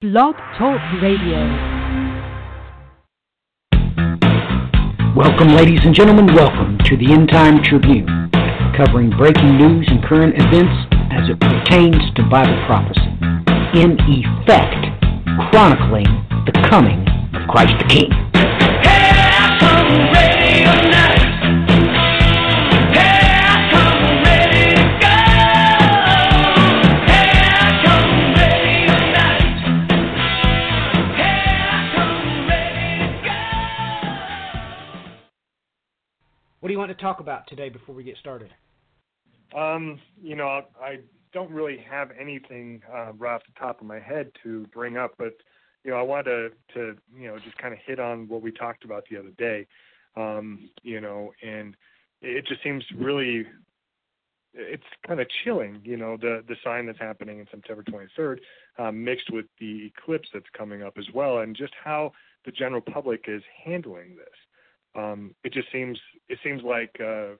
Blog Talk Radio. Welcome, ladies and gentlemen. Welcome to the End Time Tribune, covering breaking news and current events as it pertains to Bible prophecy. In effect, chronicling the coming of Christ the King. What talk about today before we get started? Um, you know, I don't really have anything uh, right off the top of my head to bring up, but you know, I wanted to, to you know just kind of hit on what we talked about the other day. Um, you know, and it just seems really it's kind of chilling, you know, the the sign that's happening in September 23rd, um, mixed with the eclipse that's coming up as well, and just how the general public is handling this um, it just seems it seems like uh,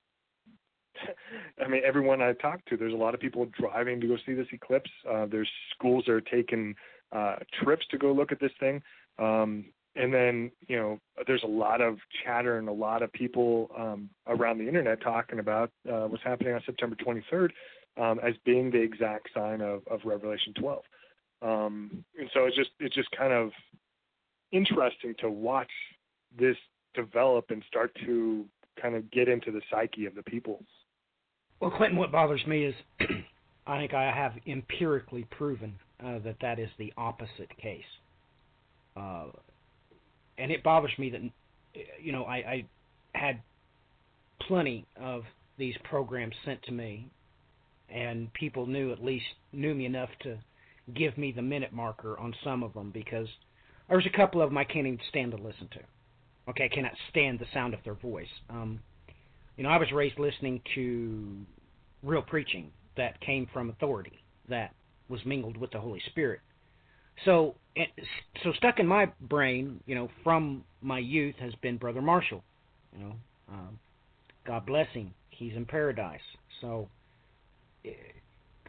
I mean everyone I talk to, there's a lot of people driving to go see this eclipse. Uh, there's schools that are taking uh, trips to go look at this thing. Um, and then you know there's a lot of chatter and a lot of people um, around the internet talking about uh, what's happening on September 23rd um, as being the exact sign of, of Revelation 12. Um, and so it's just it's just kind of interesting to watch this develop and start to kind of get into the psyche of the people. Well, Clinton, what bothers me is I think I have empirically proven uh, that that is the opposite case. Uh, and it bothers me that, you know, I, I had plenty of these programs sent to me, and people knew at least knew me enough to give me the minute marker on some of them because there's a couple of them I can't even stand to listen to. Okay, I cannot stand the sound of their voice. Um, you know, I was raised listening to real preaching that came from authority that was mingled with the Holy Spirit. So, it, so stuck in my brain, you know, from my youth has been Brother Marshall. You know, um, God bless him. He's in paradise. So, eh,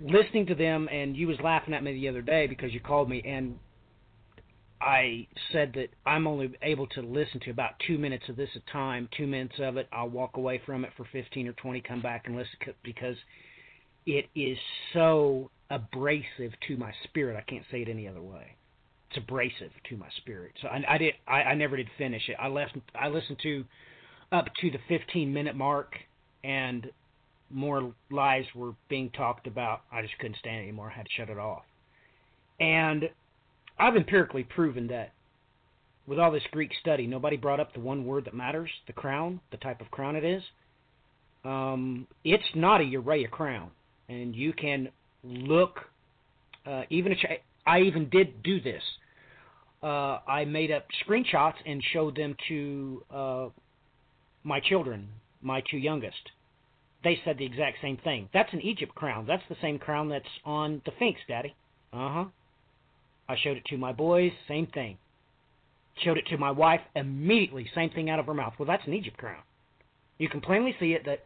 listening to them, and you was laughing at me the other day because you called me, and I said that I'm only able to listen to about two minutes of this at a time. Two minutes of it, I'll walk away from it for 15 or 20, come back and listen because it is so abrasive to my spirit. I can't say it any other way. It's abrasive to my spirit. So I, I did. I, I never did finish it. I left. I listened to up to the 15 minute mark, and more lies were being talked about. I just couldn't stand it anymore. I had to shut it off. And I've empirically proven that with all this Greek study, nobody brought up the one word that matters, the crown, the type of crown it is. Um, it's not a Uraeus crown, and you can look. Uh, even if I even did do this, uh, I made up screenshots and showed them to uh, my children, my two youngest. They said the exact same thing. That's an Egypt crown. That's the same crown that's on the Sphinx, Daddy. Uh huh. I showed it to my boys, same thing. Showed it to my wife, immediately, same thing out of her mouth. Well, that's an Egypt crown. You can plainly see it that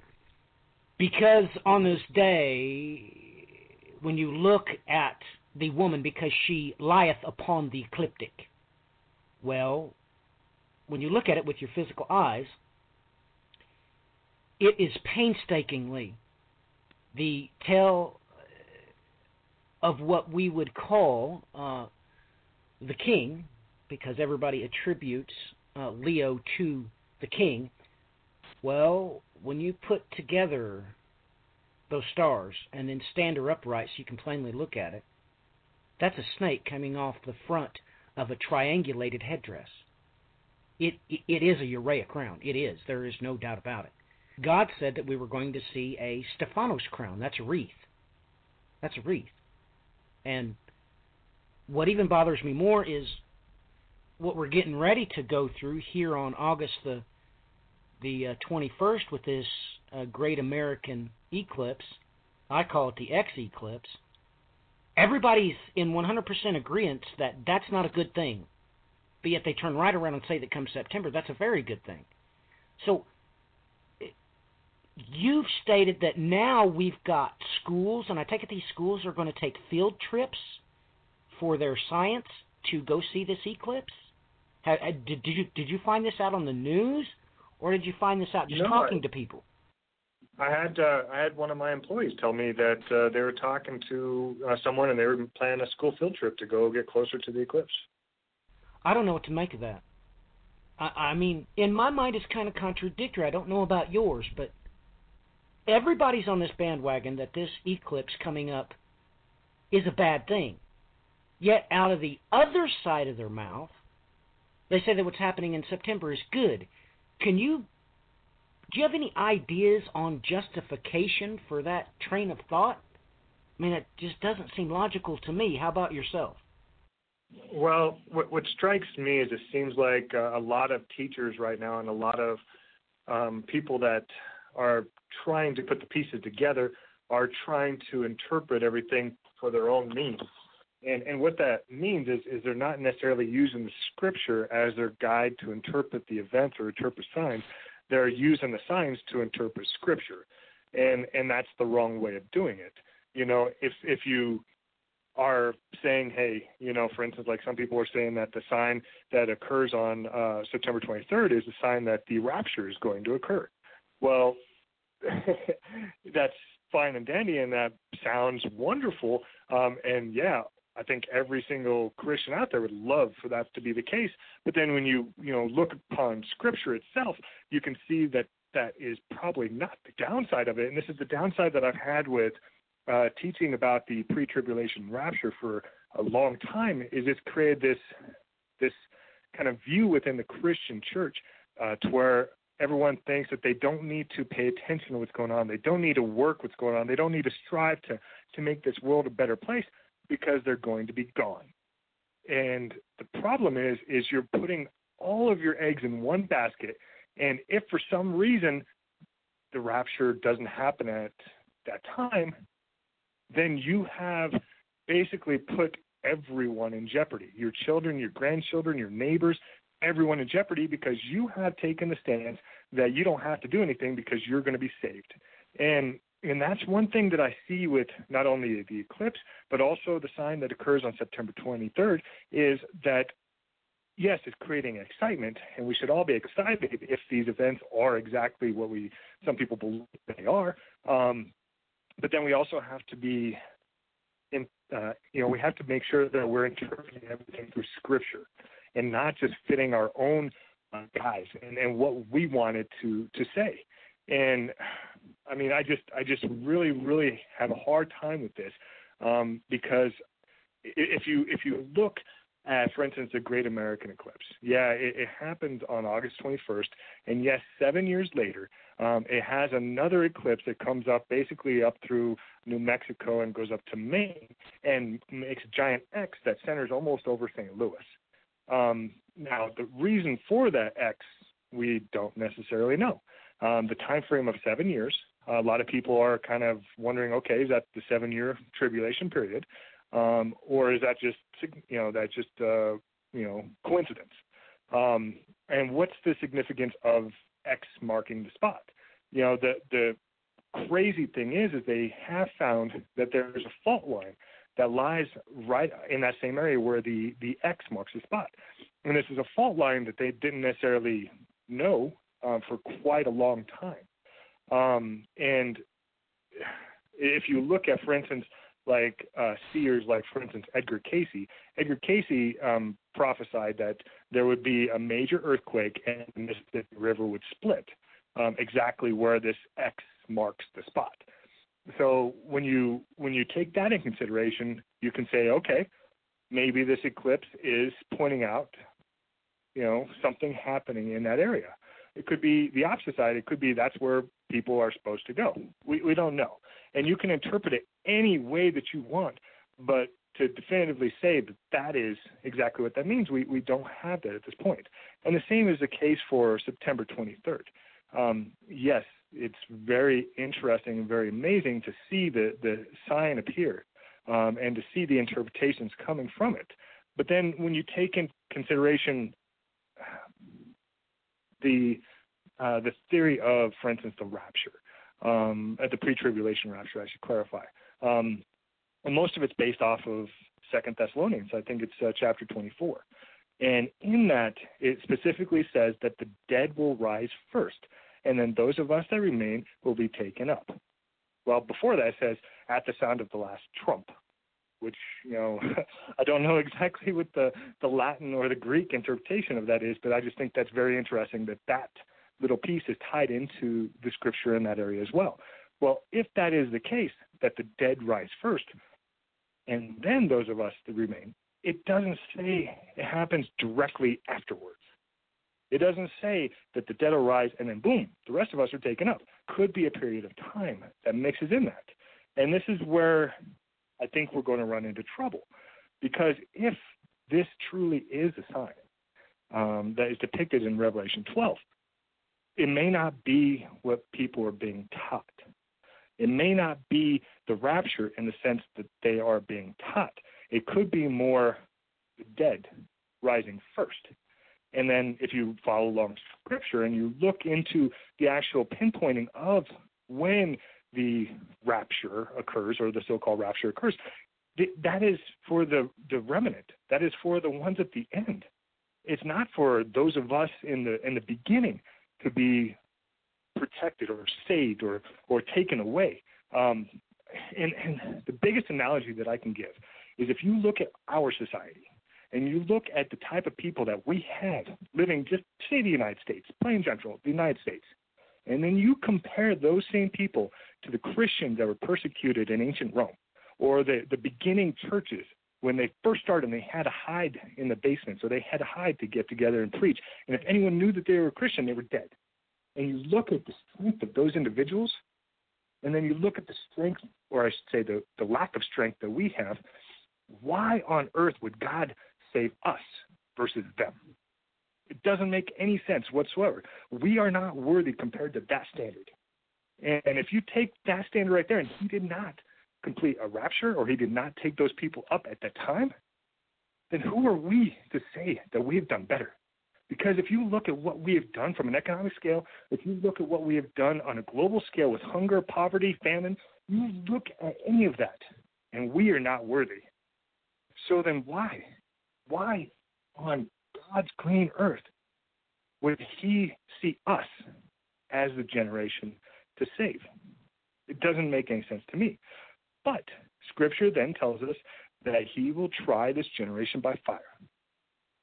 because on this day, when you look at the woman, because she lieth upon the ecliptic, well, when you look at it with your physical eyes, it is painstakingly the tell of what we would call uh, the king, because everybody attributes uh, Leo to the king. Well, when you put together those stars and then stand her upright so you can plainly look at it, that's a snake coming off the front of a triangulated headdress. It, it, it is a Uraeus crown. It is. There is no doubt about it. God said that we were going to see a Stephanos crown. That's a wreath. That's a wreath. And what even bothers me more is what we're getting ready to go through here on August the the uh, 21st with this uh, great American eclipse. I call it the X eclipse. Everybody's in 100% agreement that that's not a good thing. But yet they turn right around and say that come September, that's a very good thing. So you've stated that now we've got schools, and I take it these schools are going to take field trips for their science to go see this eclipse? Have, did, did you did you find this out on the news, or did you find this out just no, talking I, to people? I had uh, I had one of my employees tell me that uh, they were talking to uh, someone and they were planning a school field trip to go get closer to the eclipse. I don't know what to make of that. I, I mean, in my mind, it's kind of contradictory. I don't know about yours, but everybody's on this bandwagon that this eclipse coming up is a bad thing. Yet, out of the other side of their mouth, they say that what's happening in September is good. Can you do you have any ideas on justification for that train of thought? I mean, it just doesn't seem logical to me. How about yourself? Well, what, what strikes me is it seems like uh, a lot of teachers right now and a lot of um, people that are trying to put the pieces together are trying to interpret everything for their own means. And, and what that means is, is they're not necessarily using the scripture as their guide to interpret the events or interpret signs. They're using the signs to interpret scripture. And, and that's the wrong way of doing it. You know, if, if you are saying, hey, you know, for instance, like some people are saying that the sign that occurs on uh, September 23rd is a sign that the rapture is going to occur. Well, that's fine and dandy, and that sounds wonderful. Um, and yeah, I think every single Christian out there would love for that to be the case. But then when you you know look upon Scripture itself, you can see that that is probably not the downside of it. And this is the downside that I've had with uh, teaching about the pre-tribulation rapture for a long time. Is it's created this this kind of view within the Christian church uh, to where everyone thinks that they don't need to pay attention to what's going on. They don't need to work what's going on. They don't need to strive to to make this world a better place because they're going to be gone. And the problem is is you're putting all of your eggs in one basket and if for some reason the rapture doesn't happen at that time, then you have basically put everyone in jeopardy. Your children, your grandchildren, your neighbors, everyone in jeopardy because you have taken the stance that you don't have to do anything because you're going to be saved. And and that's one thing that I see with not only the eclipse but also the sign that occurs on September 23rd is that yes, it's creating excitement, and we should all be excited if these events are exactly what we some people believe they are. Um, but then we also have to be in, uh, you know, we have to make sure that we're interpreting everything through Scripture and not just fitting our own uh, guys and, and what we wanted to to say. And I mean, I just I just really really have a hard time with this um, because if you if you look at, for instance, the Great American Eclipse, yeah, it, it happened on August 21st, and yes, seven years later, um, it has another eclipse that comes up basically up through New Mexico and goes up to Maine and makes a giant X that centers almost over St. Louis. Um, now, the reason for that X we don't necessarily know. Um, the time frame of seven years. a lot of people are kind of wondering, okay, is that the seven-year tribulation period, um, or is that just you know that just uh, you know coincidence? Um, and what's the significance of X marking the spot? You know, the the crazy thing is, is they have found that there's a fault line that lies right in that same area where the, the X marks the spot. And this is a fault line that they didn't necessarily know um, for quite a long time. Um, and if you look at, for instance, like uh, seers, like for instance Edgar Cayce. Edgar Cayce um, prophesied that there would be a major earthquake and the Mississippi River would split, um, exactly where this X marks the spot. So when you when you take that in consideration, you can say, okay, maybe this eclipse is pointing out, you know, something happening in that area. It could be the opposite side. It could be that's where people are supposed to go. We we don't know, and you can interpret it any way that you want, but to definitively say that that is exactly what that means, we we don't have that at this point. And the same is the case for September 23rd. Um, yes, it's very interesting and very amazing to see the, the sign appear um, and to see the interpretations coming from it. But then when you take in consideration the uh, the theory of, for instance, the rapture, um, at the pre-tribulation rapture, I should clarify. Um, and most of it's based off of Second Thessalonians. I think it's uh, chapter 24. And in that, it specifically says that the dead will rise first, and then those of us that remain will be taken up. Well, before that, it says, at the sound of the last trump, which, you know, I don't know exactly what the, the Latin or the Greek interpretation of that is, but I just think that's very interesting that that little piece is tied into the scripture in that area as well. Well, if that is the case, that the dead rise first, and then those of us that remain, it doesn't say it happens directly afterwards. It doesn't say that the dead will rise and then boom, the rest of us are taken up. Could be a period of time that mixes in that. And this is where I think we're going to run into trouble. Because if this truly is a sign um, that is depicted in Revelation 12, it may not be what people are being taught. It may not be the rapture in the sense that they are being taught. It could be more the dead rising first. And then if you follow along scripture and you look into the actual pinpointing of when the rapture occurs or the so-called rapture occurs, that is for the, the remnant. That is for the ones at the end. It's not for those of us in the in the beginning to be protected or saved or or taken away. Um, and, and the biggest analogy that I can give is if you look at our society and you look at the type of people that we have living just say the United States, plain general, the United States, and then you compare those same people to the Christians that were persecuted in ancient Rome, or the, the beginning churches when they first started and they had to hide in the basement, so they had to hide to get together and preach. And if anyone knew that they were a Christian, they were dead. And you look at the strength of those individuals, and then you look at the strength, or I should say the, the lack of strength that we have, why on earth would God save us versus them? It doesn't make any sense whatsoever. We are not worthy compared to that standard. And if you take that standard right there, and he did not complete a rapture or he did not take those people up at that time, then who are we to say that we've done better? Because if you look at what we have done from an economic scale, if you look at what we have done on a global scale with hunger, poverty, famine, you look at any of that, and we are not worthy. So then why? Why on God's green earth would he see us as the generation to save? It doesn't make any sense to me. But Scripture then tells us that he will try this generation by fire.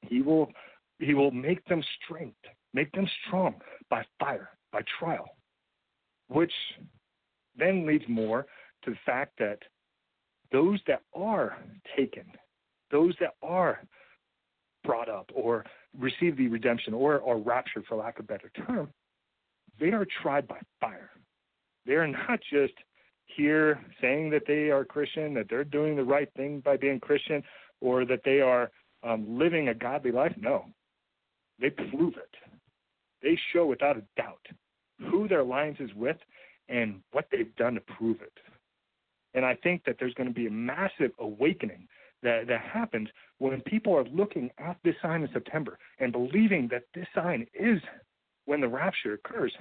He will he will make them strength, make them strong by fire, by trial, which then leads more to the fact that those that are taken, those that are brought up or receive the redemption or are raptured, for lack of a better term, they are tried by fire. They are not just here saying that they are Christian, that they're doing the right thing by being Christian, or that they are um, living a godly life. No, they prove it. They show without a doubt who their alliance is with and what they've done to prove it. And I think that there's going to be a massive awakening that, that happens when people are looking at this sign in September and believing that this sign is when the rapture occurs.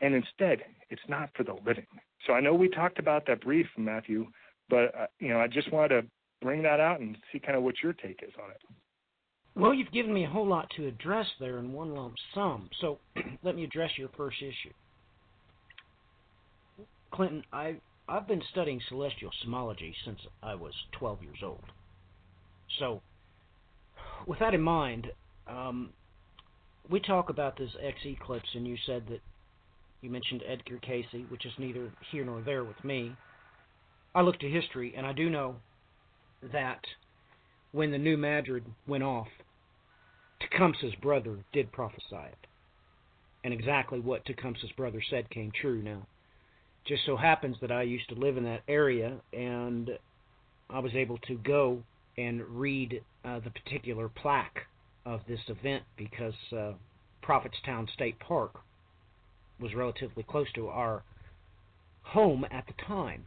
And instead, it's not for the living. So I know we talked about that brief, Matthew, but uh, you know I just wanted to bring that out and see kind of what your take is on it. Well, you've given me a whole lot to address there in one lump sum. So let me address your first issue. Clinton, I I've been studying celestial cosmology since I was 12 years old. So, with that in mind, um, we talk about this X eclipse, and you said that you mentioned Edgar Cayce, which is neither here nor there with me. I look to history, and I do know that when the New Madrid went off, Tecumseh's brother did prophesy it. And exactly what Tecumseh's brother said came true now just so happens that I used to live in that area, and I was able to go and read uh, the particular plaque of this event because uh, Prophetstown State Park was relatively close to our home at the time.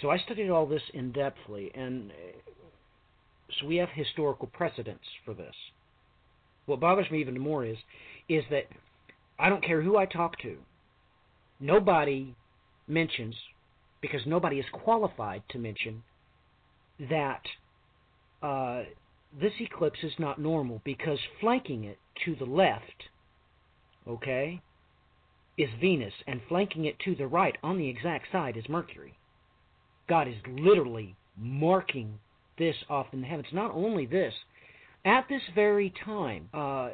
So I studied all this in depthly, and uh, so we have historical precedents for this. What bothers me even more is, is that I don't care who I talk to, nobody mentions, because nobody is qualified to mention, that uh, this eclipse is not normal because flanking it to the left, okay, is Venus, and flanking it to the right on the exact side is Mercury. God is literally marking this off in the heavens. Not only this, at this very time, uh,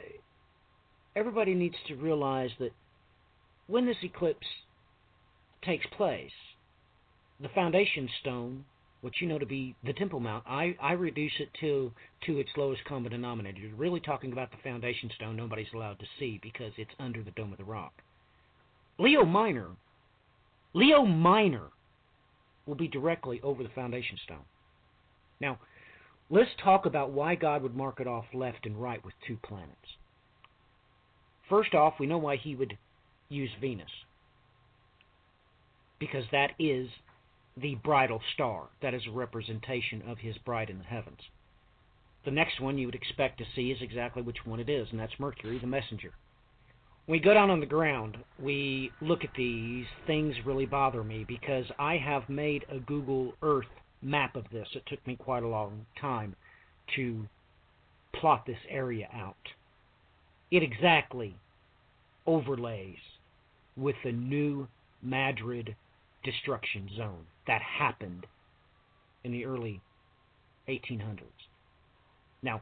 everybody needs to realize that when this eclipse takes place, the foundation stone, which you know to be the Temple Mount, I, I reduce it to to its lowest common denominator. You're really talking about the foundation stone nobody's allowed to see because it's under the Dome of the Rock. Leo Minor, Leo Minor will be directly over the foundation stone. Now, let's talk about why God would mark it off left and right with two planets. First off, we know why he would use Venus. Because that is the bridal star. That is a representation of his bride in the heavens. The next one you would expect to see is exactly which one it is, and that's Mercury, the messenger. When we go down on the ground, we look at these, things really bother me because I have made a Google Earth map of this. It took me quite a long time to plot this area out. It exactly overlays with the new Madrid destruction zone that happened in the early 1800s. Now,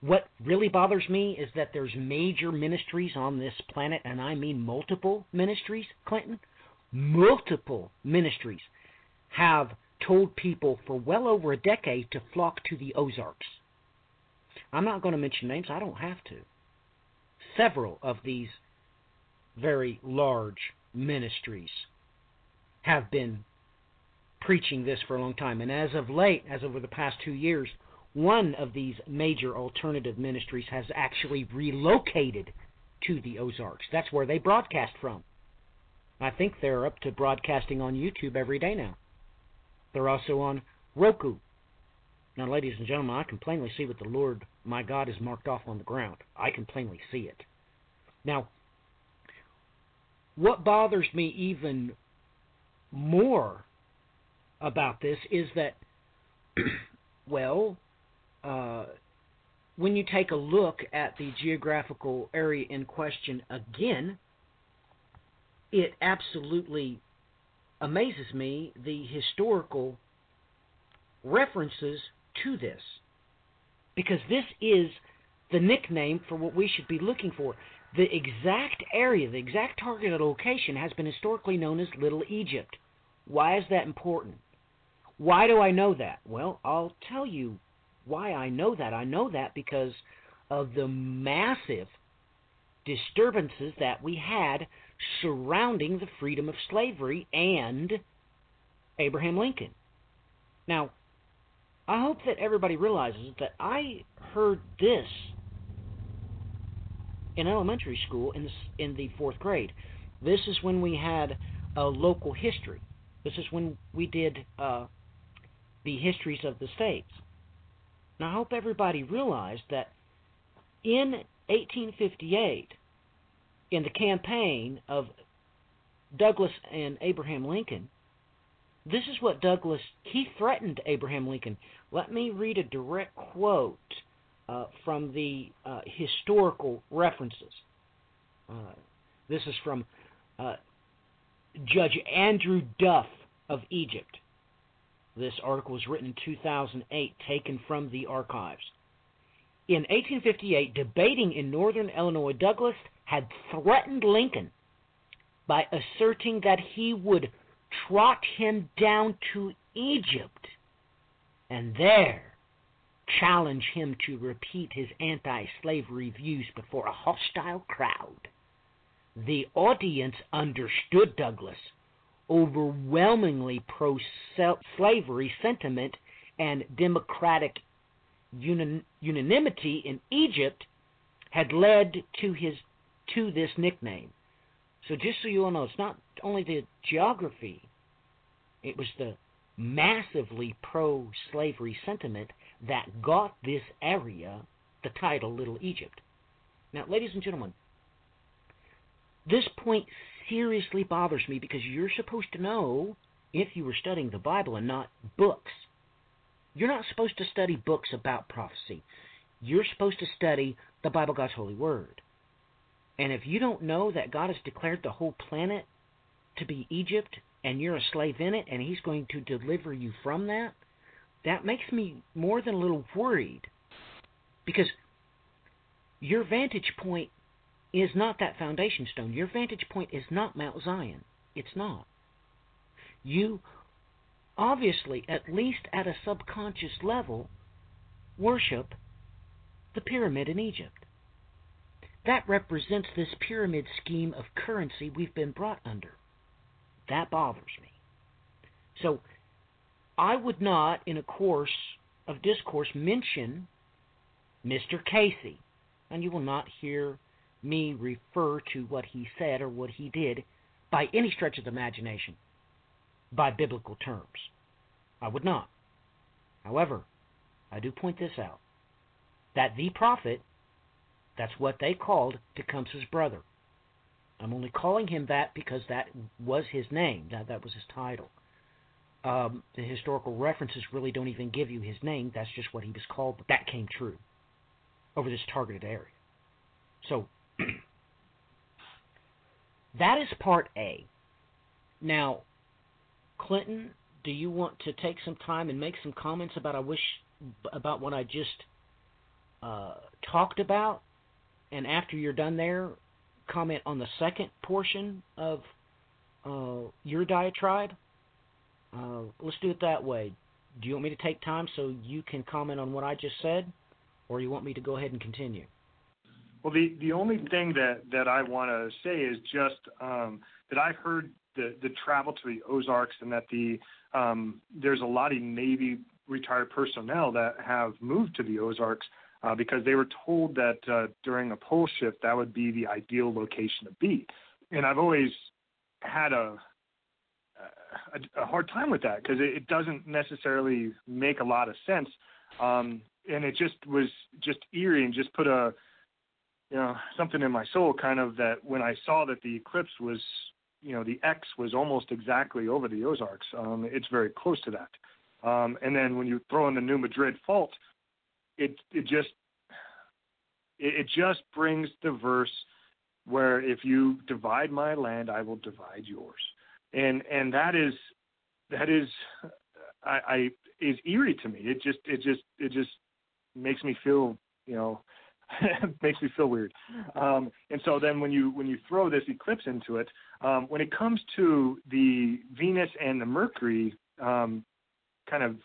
what really bothers me is that there's major ministries on this planet, and I mean multiple ministries, Clinton. Multiple ministries have told people for well over a decade to flock to the Ozarks. I'm not going to mention names, I don't have to. Several of these very large ministries have been preaching this for a long time. And as of late, as over the past two years, one of these major alternative ministries has actually relocated to the Ozarks. That's where they broadcast from. I think they're up to broadcasting on YouTube every day now. They're also on Roku. Now, ladies and gentlemen, I can plainly see what the Lord my God has marked off on the ground. I can plainly see it. Now, what bothers me even more about this is that, well, uh, when you take a look at the geographical area in question again, it absolutely amazes me the historical references to this. Because this is the nickname for what we should be looking for. The exact area, the exact targeted location has been historically known as Little Egypt. Why is that important? Why do I know that? Well, I'll tell you why I know that. I know that because of the massive disturbances that we had surrounding the freedom of slavery and Abraham Lincoln. Now, I hope that everybody realizes that I heard this in elementary school in the, in the fourth grade. This is when we had a local history. This is when we did uh, the histories of the states. Now, I hope everybody realized that in 1858, in the campaign of Douglas and Abraham Lincoln, this is what Douglas he threatened Abraham Lincoln. Let me read a direct quote uh, from the uh, historical references. Uh, this is from uh, Judge Andrew Duff of Egypt. This article was written in 2008, taken from the archives. In 1858, debating in northern Illinois, Douglas had threatened Lincoln by asserting that he would trot him down to Egypt and there challenge him to repeat his anti slavery views before a hostile crowd. The audience understood Douglas, overwhelmingly pro slavery sentiment and democratic unanimity in Egypt had led to his to this nickname. So just so you all know, it's not only the geography, it was the massively pro slavery sentiment that got this area the title Little Egypt. Now, ladies and gentlemen, this point seriously bothers me because you're supposed to know, if you were studying the Bible and not books, You're not supposed to study books about prophecy. You're supposed to study the Bible, God's holy word. And if you don't know that God has declared the whole planet to be Egypt and you're a slave in it and he's going to deliver you from that, that makes me more than a little worried because your vantage point is not that foundation stone. Your vantage point is not Mount Zion. It's not. You obviously, at least at a subconscious level, worship the pyramid in Egypt. That represents this pyramid scheme of currency we've been brought under. That bothers me. So, I would not, in a course of discourse, mention Mr. Cayce, and you will not hear me refer to what he said or what he did by any stretch of the imagination by biblical terms. I would not. However, I do point this out that the prophet, that's what they called Tecumseh's brother. I'm only calling him that because that was his name, that, that was his title. Um, the historical references really don't even give you his name, that's just what he was called, but that came true over this targeted area. So, that is part A. Now, Clinton, do you want to take some time and make some comments about I wish about what I just uh, talked about, and after you're done there, comment on the second portion of uh, your diatribe? Uh, let's do it that way. Do you want me to take time so you can comment on what I just said, or you want me to go ahead and continue? Well, the the only thing that that I want to say is just um, that I've heard the the travel to the Ozarks and that the um, there's a lot of Navy retired personnel that have moved to the Ozarks uh, because they were told that uh, during a pole shift that would be the ideal location to be, and I've always had a a, a hard time with that because it, it doesn't necessarily make a lot of sense, um, and it just was just eerie and just put a you know something in my soul kind of that when I saw that the eclipse was you know the X was almost exactly over the Ozarks. Um, it's very close to that. Um, and then when you throw in the New Madrid fault, it it just it, it just brings the verse where if you divide my land, I will divide yours. And and that is that is I, I is eerie to me. It just it just it just makes me feel you know makes me feel weird. Um, and so then when you when you throw this eclipse into it, um, when it comes to the Venus and the Mercury um, kind of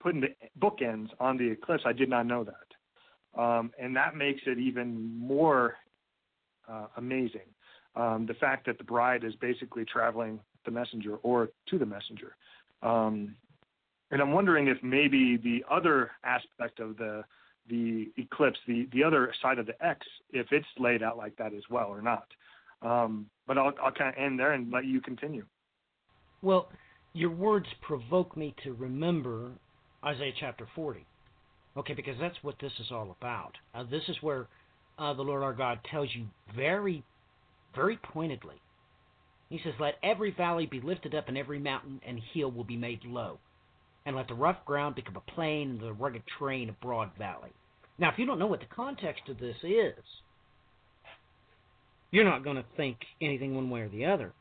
putting the bookends on the eclipse, I did not know that, um, and that makes it even more uh, amazing. Um, the fact that the bride is basically traveling the messenger or to the messenger. Um, and I'm wondering if maybe the other aspect of the the eclipse, the the other side of the X, if it's laid out like that as well or not. Um, but I'll I'll kind of end there and let you continue. Well, your words provoke me to remember Isaiah chapter 40. Okay, because that's what this is all about. Uh, this is where uh, the Lord our God tells you very, very pointedly. He says, Let every valley be lifted up, and every mountain and hill will be made low and let the rough ground become a plain and the rugged terrain a broad valley. Now, if you don't know what the context of this is, you're not going to think anything one way or the other.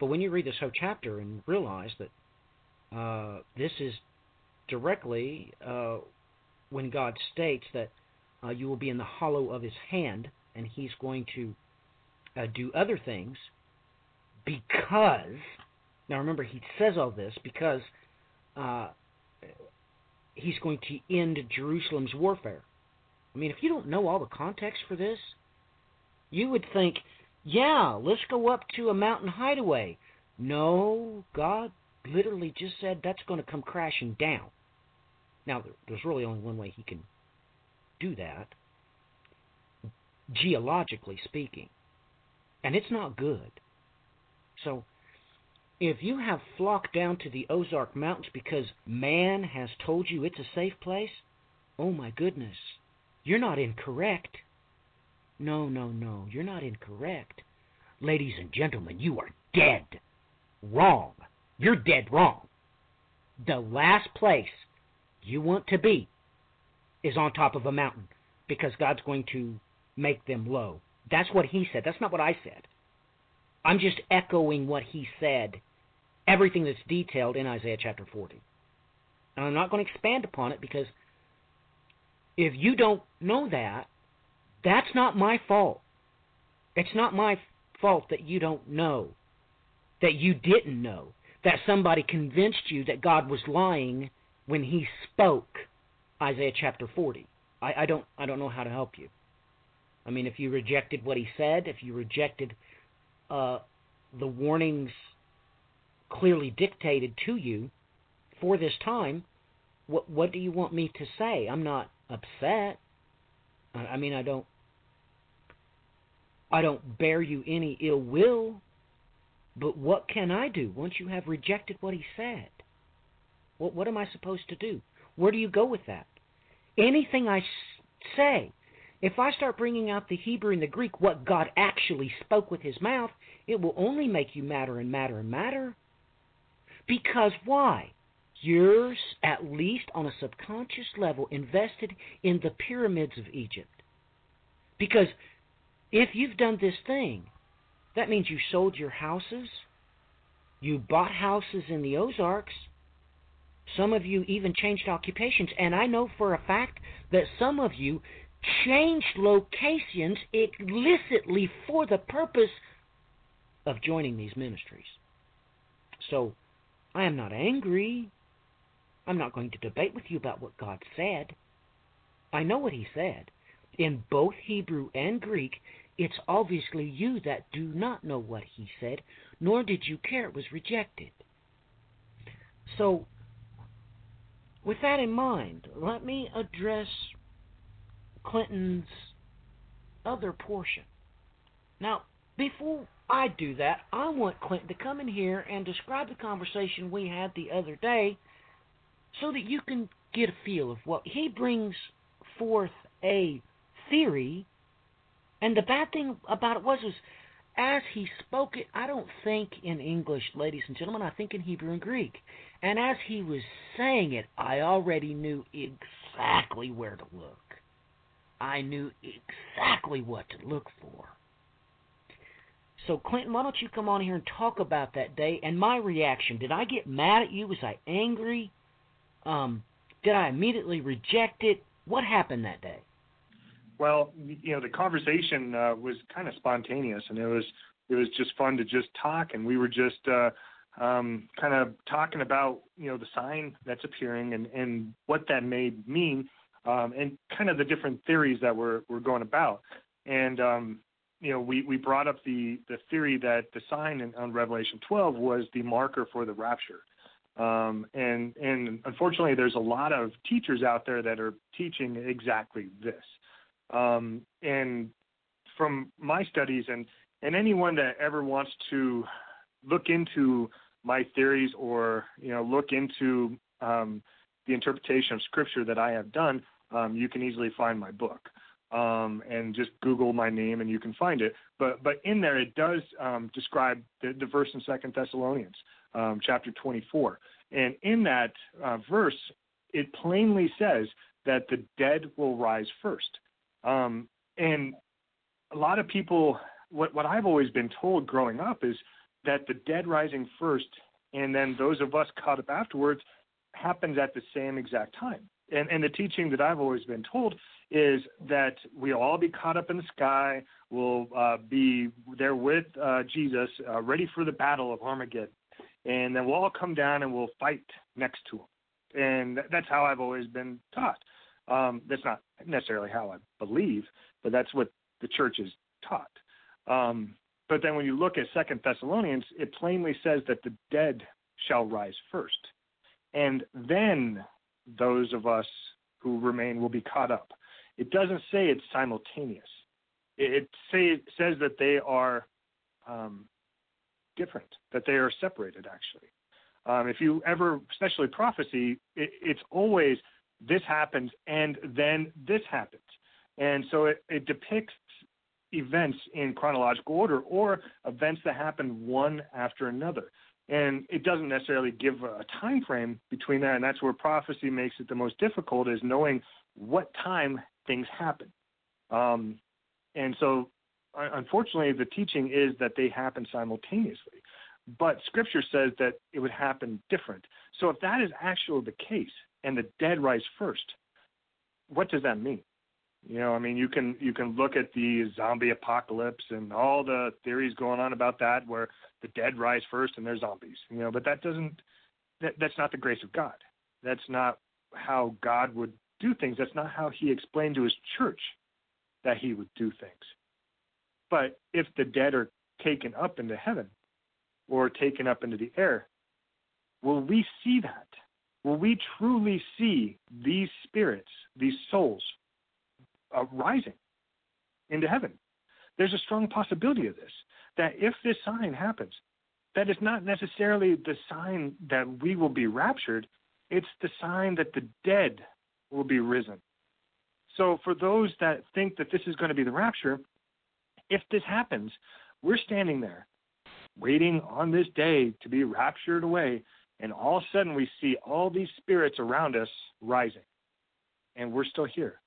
But when you read this whole chapter and realize that uh, this is directly uh, when God states that uh, you will be in the hollow of his hand and he's going to uh, do other things because, now remember, he says all this because uh, he's going to end Jerusalem's warfare. I mean, if you don't know all the context for this, you would think, yeah, let's go up to a mountain hideaway. No, God literally just said that's going to come crashing down. Now, there's really only one way he can do that, geologically speaking, and it's not good. So, if you have flocked down to the Ozark Mountains because man has told you it's a safe place, oh my goodness, you're not incorrect. No, no, no, you're not incorrect. Ladies and gentlemen, you are dead wrong. You're dead wrong. The last place you want to be is on top of a mountain because God's going to make them low. That's what he said. That's not what I said. I'm just echoing what he said, everything that's detailed in Isaiah chapter 40. And I'm not going to expand upon it because if you don't know that, that's not my fault. It's not my fault that you don't know, that you didn't know, that somebody convinced you that God was lying when he spoke Isaiah chapter 40. I, I don't I don't know how to help you. I mean, if you rejected what he said, if you rejected uh, the warnings clearly dictated to you for this time, what what do you want me to say? I'm not upset. I, I mean, I don't I don't bear you any ill will. But what can I do once you have rejected what he said? What what am I supposed to do? Where do you go with that? Anything I say if I start bringing out the Hebrew and the Greek, what God actually spoke with his mouth, it will only make you madder and madder and madder. Because why? You're, at least on a subconscious level, invested in the pyramids of Egypt. Because if you've done this thing, that means you sold your houses, you bought houses in the Ozarks, some of you even changed occupations, and I know for a fact that some of you changed locations explicitly for the purpose of joining these ministries. So, I am not angry. I'm not going to debate with you about what God said. I know what He said. In both Hebrew and Greek, it's obviously you that do not know what He said, nor did you care it was rejected. So, with that in mind, let me address Clinton's other portion. Now, before I do that, I want Clinton to come in here and describe the conversation we had the other day so that you can get a feel of what he brings forth a theory. And the bad thing about it was, was as he spoke it, I don't think in English, ladies and gentlemen, I think in Hebrew and Greek. And as he was saying it, I already knew exactly where to look. I knew exactly what to look for. So, Clinton, why don't you come on here and talk about that day and my reaction? Did I get mad at you? Was I angry? Um, did I immediately reject it? What happened that day? Well, you know, the conversation uh, was kind of spontaneous, and it was it was just fun to just talk, and we were just uh, um, kind of talking about you know the sign that's appearing and and what that may mean um, and kind of the different theories that we're we're going about. And um, you know, we we brought up the the theory that the sign in, on Revelation 12 was the marker for the rapture. Um, and and unfortunately, there's a lot of teachers out there that are teaching exactly this. Um, and from my studies, and and anyone that ever wants to look into my theories or you know look into um, the interpretation of Scripture that I have done, um, you can easily find my book. Um, and just Google my name and you can find it. But but in there it does um, describe the, the, verse in Second Thessalonians um, chapter 24, and in that uh, verse it plainly says that the dead will rise first. Um, and a lot of people, what what I've always been told growing up is that the dead rising first, and then those of us caught up afterwards, happens at the same exact time and, and the teaching that I've always been told is that we'll all be caught up in the sky. We'll uh, be there with uh, Jesus, uh, ready for the battle of Armageddon, and then we'll all come down and we'll fight next to him. And that's how I've always been taught. Um, that's not necessarily how I believe, but that's what the church is taught. Um, but then when you look at Second Thessalonians, it plainly says that the dead shall rise first, and then those of us who remain will be caught up. It doesn't say it's simultaneous. It, say, says that they are um, different, that they are separated, actually. Um, if you ever, especially prophecy, it, it's always this happens and then this happens. And so it, it depicts events in chronological order or events that happen one after another. And it doesn't necessarily give a time frame between that, and that's where prophecy makes it the most difficult is knowing what time things happen. Um, and so, unfortunately, the teaching is that they happen simultaneously, but Scripture says that it would happen different. So, if that is actually the case, and the dead rise first, what does that mean? You know, I mean, you can you can look at the zombie apocalypse and all the theories going on about that, where the dead rise first and they're zombies. You know, but that doesn't that, that's not the grace of God. That's not how God would do things. That's not how He explained to His church that He would do things. But if the dead are taken up into heaven or taken up into the air, will we see that? Will we truly see these spirits, these souls, uh, rising into heaven? There's a strong possibility of this. That if this sign happens, that is not necessarily the sign that we will be raptured, it's the sign that the dead will be risen. So, for those that think that this is going to be the rapture, if this happens, we're standing there waiting on this day to be raptured away, and all of a sudden we see all these spirits around us rising, and we're still here.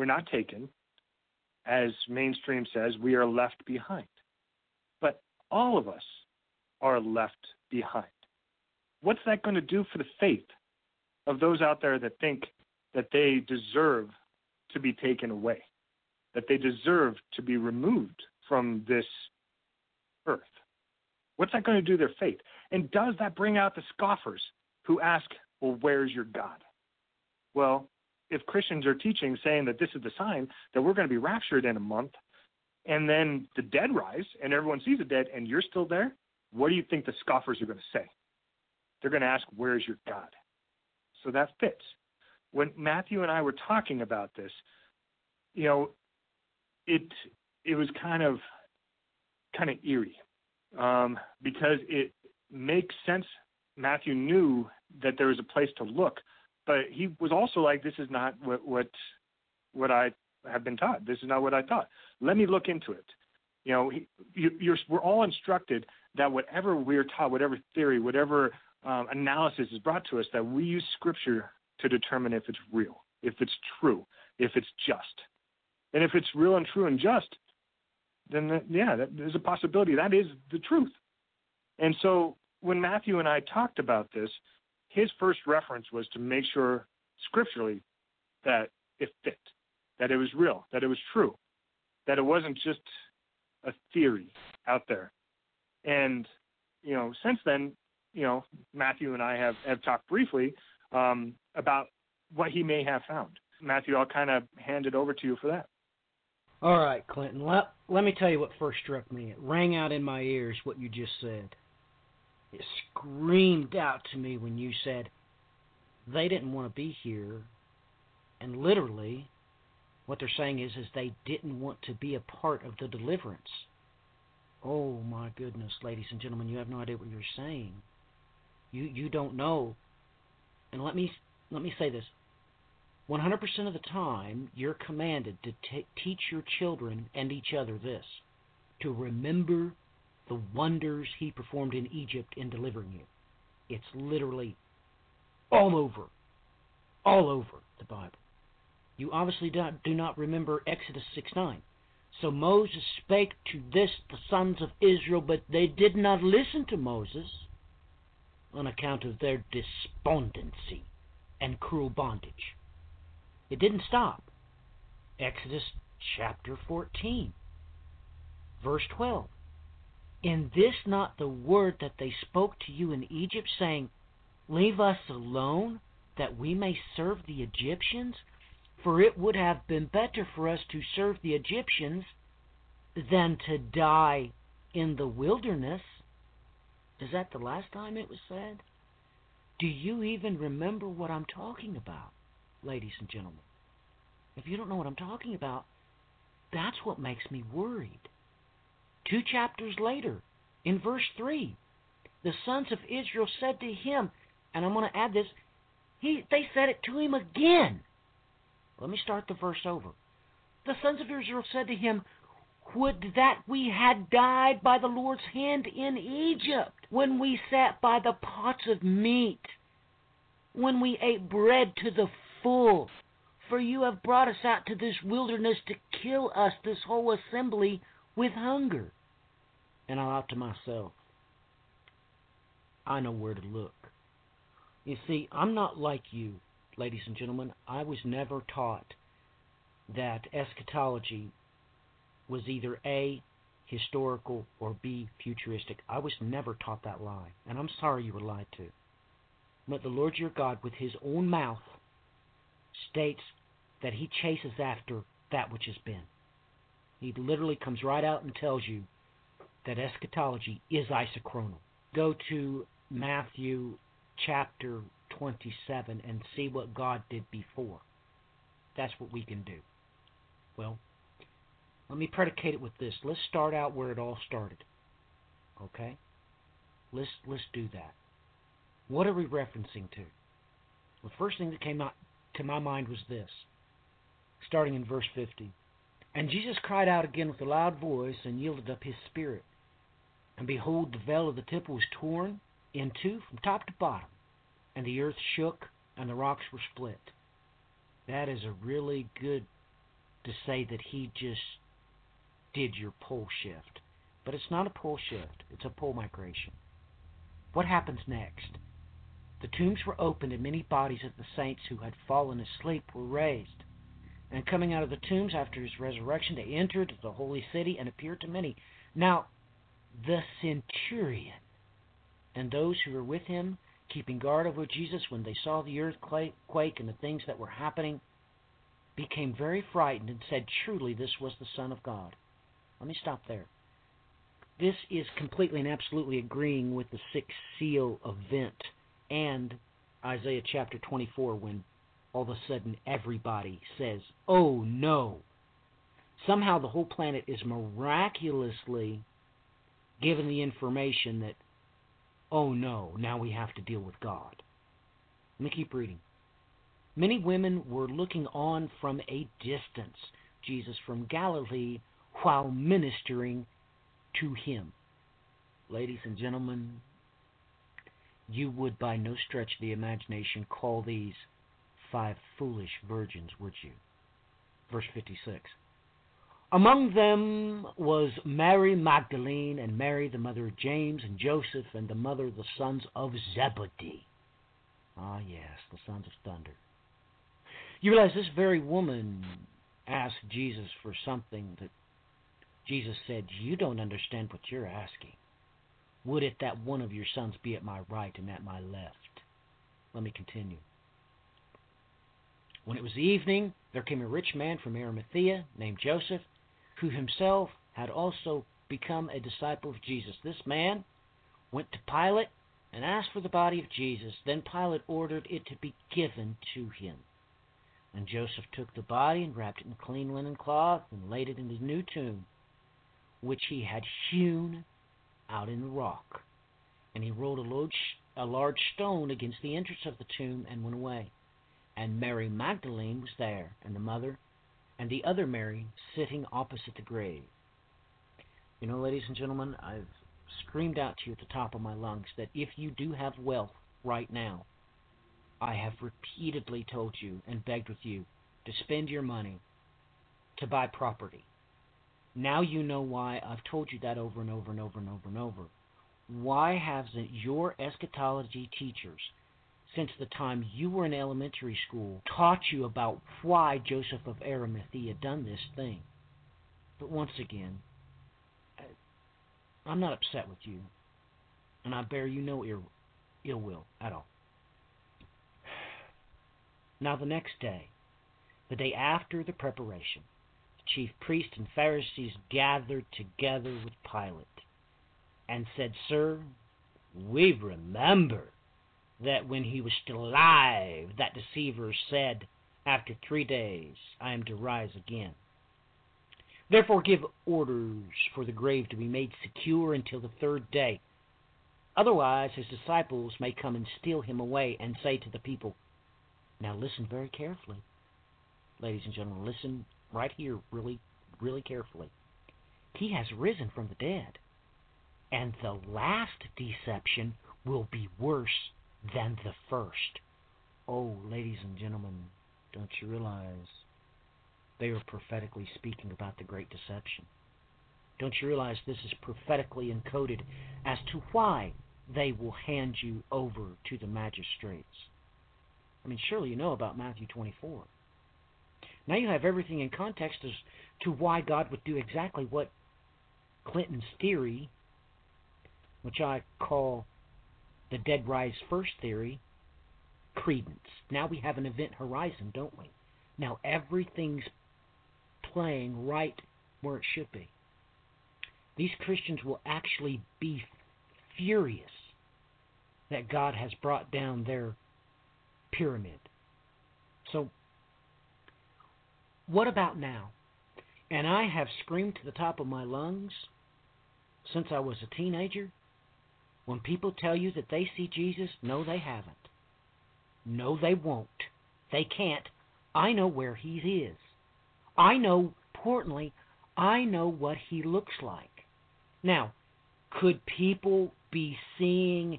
We're not taken. As mainstream says, we are left behind. But all of us are left behind. What's that going to do for the faith of those out there that think that they deserve to be taken away, that they deserve to be removed from this earth? What's that going to do their faith? And does that bring out the scoffers who ask, well, where's your God? Well, if Christians are teaching, saying that this is the sign that we're going to be raptured in a month, and then the dead rise and everyone sees the dead and you're still there, what do you think the scoffers are going to say? They're going to ask, Where's your God? So that fits. When Matthew and I were talking about this, you know, it it was kind of kind of eerie um, because it makes sense. Matthew knew that there was a place to look, but he was also like, "This is not what what what I have been taught. This is not what I thought. Let me look into it." You know, he, you, we're all instructed that whatever we're taught, whatever theory, whatever um, analysis is brought to us, that we use Scripture to determine if it's real, if it's true, if it's just. And if it's real and true and just, then the, yeah, that, there's a possibility that is the truth. And so when Matthew and I talked about this, his first reference was to make sure scripturally that it fit, that it was real, that it was true, that it wasn't just a theory out there. And you know, since then, you know, Matthew and I have have talked briefly um, about what he may have found. Matthew, I'll kind of hand it over to you for that. All right, Clinton. Let, let me tell you what first struck me. It rang out in my ears what you just said. It screamed out to me when you said they didn't want to be here. And literally, what they're saying is, is they didn't want to be a part of the deliverance. Oh my goodness, ladies and gentlemen, you have no idea what you're saying. You you don't know. And let me let me say this. 100% of the time, you're commanded to t- teach your children and each other this to remember the wonders he performed in Egypt in delivering you. It's literally all over, all over the Bible. You obviously do not, remember Exodus 6 9. So Moses spake to this the sons of Israel, but they did not listen to Moses on account of their despondency and cruel bondage. It didn't stop. Exodus chapter 14, verse 12. In this not the word that they spoke to you in Egypt, saying, Leave us alone, that we may serve the Egyptians? For it would have been better for us to serve the Egyptians than to die in the wilderness. Is that the last time it was said? Do you even remember what I'm talking about? ladies and gentlemen. If you don't know what I'm talking about, that's what makes me worried. Two chapters later, in verse 3, the sons of Israel said to him, and I'm going to add this, he, they said it to him again. Let me start the verse over. The sons of Israel said to him, Would that we had died by the Lord's hand in Egypt, when we sat by the pots of meat, when we ate bread to the full. For you have brought us out to this wilderness to kill us, this whole assembly, with hunger. And I thought to myself, I know where to look. You see, I'm not like you, ladies and gentlemen. I was never taught that eschatology was either A, historical, or B, futuristic. I was never taught that lie, and I'm sorry you were lied to. But the Lord your God, with his own mouth, states that he chases after that which has been. He literally comes right out and tells you that eschatology is isochronal. Go to Matthew chapter 27 and see what God did before. That's what we can do. Well, let me predicate it with this. Let's start out where it all started. Okay? Let's let's do that. What are we referencing to? The first thing that came out to my mind was this. Starting in verse 50. And Jesus cried out again with a loud voice and yielded up his spirit. And behold, the veil of the temple was torn in two from top to bottom, and the earth shook and the rocks were split. That is a really good to say that he just did your pole shift. But it's not a pole shift, it's a pole migration. What happens next? The tombs were opened, and many bodies of the saints who had fallen asleep were raised. And coming out of the tombs after his resurrection, they entered the holy city and appeared to many. Now, the centurion and those who were with him, keeping guard over Jesus, when they saw the earth quake and the things that were happening, became very frightened and said, Truly, this was the Son of God. Let me stop there. This is completely and absolutely agreeing with the sixth seal event and Isaiah chapter 24 when all of a sudden everybody says, Oh no. Somehow the whole planet is miraculously given the information that, oh no, now we have to deal with God. Let me keep reading. Many women were looking on from a distance, Jesus from Galilee, while ministering to him. Ladies and gentlemen, you would by no stretch of the imagination call these five foolish virgins, would you? Verse 56. Among them was Mary Magdalene and Mary, the mother of James and Joseph, and the mother of the sons of Zebedee. Ah, yes, the sons of thunder. You realize this very woman asked Jesus for something that Jesus said, You don't understand what you're asking. Would it that one of your sons be at my right and at my left? Let me continue. When it was evening, there came a rich man from Arimathea named Joseph, who himself had also become a disciple of Jesus. This man went to Pilate and asked for the body of Jesus. Then Pilate ordered it to be given to him. And Joseph took the body and wrapped it in clean linen cloth and laid it in his new tomb which he had hewn out in the rock. And he rolled a large, a large stone against the entrance of the tomb and went away. And Mary Magdalene was there, and the mother, and the other Mary sitting opposite the grave. You know, ladies and gentlemen, I've screamed out to you at the top of my lungs that if you do have wealth right now, I have repeatedly told you and begged with you to spend your money to buy property now you know why I've told you that over and over and over and over and over. Why hasn't your eschatology teachers, since the time you were in elementary school, taught you about why Joseph of Arimathea done this thing? But once again, I'm not upset with you, and I bear you no ill, ill will at all. Now, the next day, the day after the preparation, the chief priests and Pharisees gathered together with Pilate and said, Sir, we remember that when he was still alive, that deceiver said, After three days I am to rise again. Therefore give orders for the grave to be made secure until the third day. Otherwise his disciples may come and steal him away and say to the people, Now listen very carefully. Ladies and gentlemen, listen right here really, really carefully. He has risen from the dead. And the last deception will be worse than the first. Oh, ladies and gentlemen, don't you realize they are prophetically speaking about the great deception? Don't you realize this is prophetically encoded as to why they will hand you over to the magistrates? I mean, surely you know about Matthew 24. Now you have everything in context as to why God would do exactly what Clinton's theory, which I call the dead rise first theory, credence. Now we have an event horizon, don't we? Now everything's playing right where it should be. These Christians will actually be furious that God has brought down their pyramid. So, what about now? And I have screamed to the top of my lungs since I was a teenager. When people tell you that they see Jesus, no, they haven't. No, they won't. They can't. I know where he is. I know, importantly, I know what he looks like. Now, could people be seeing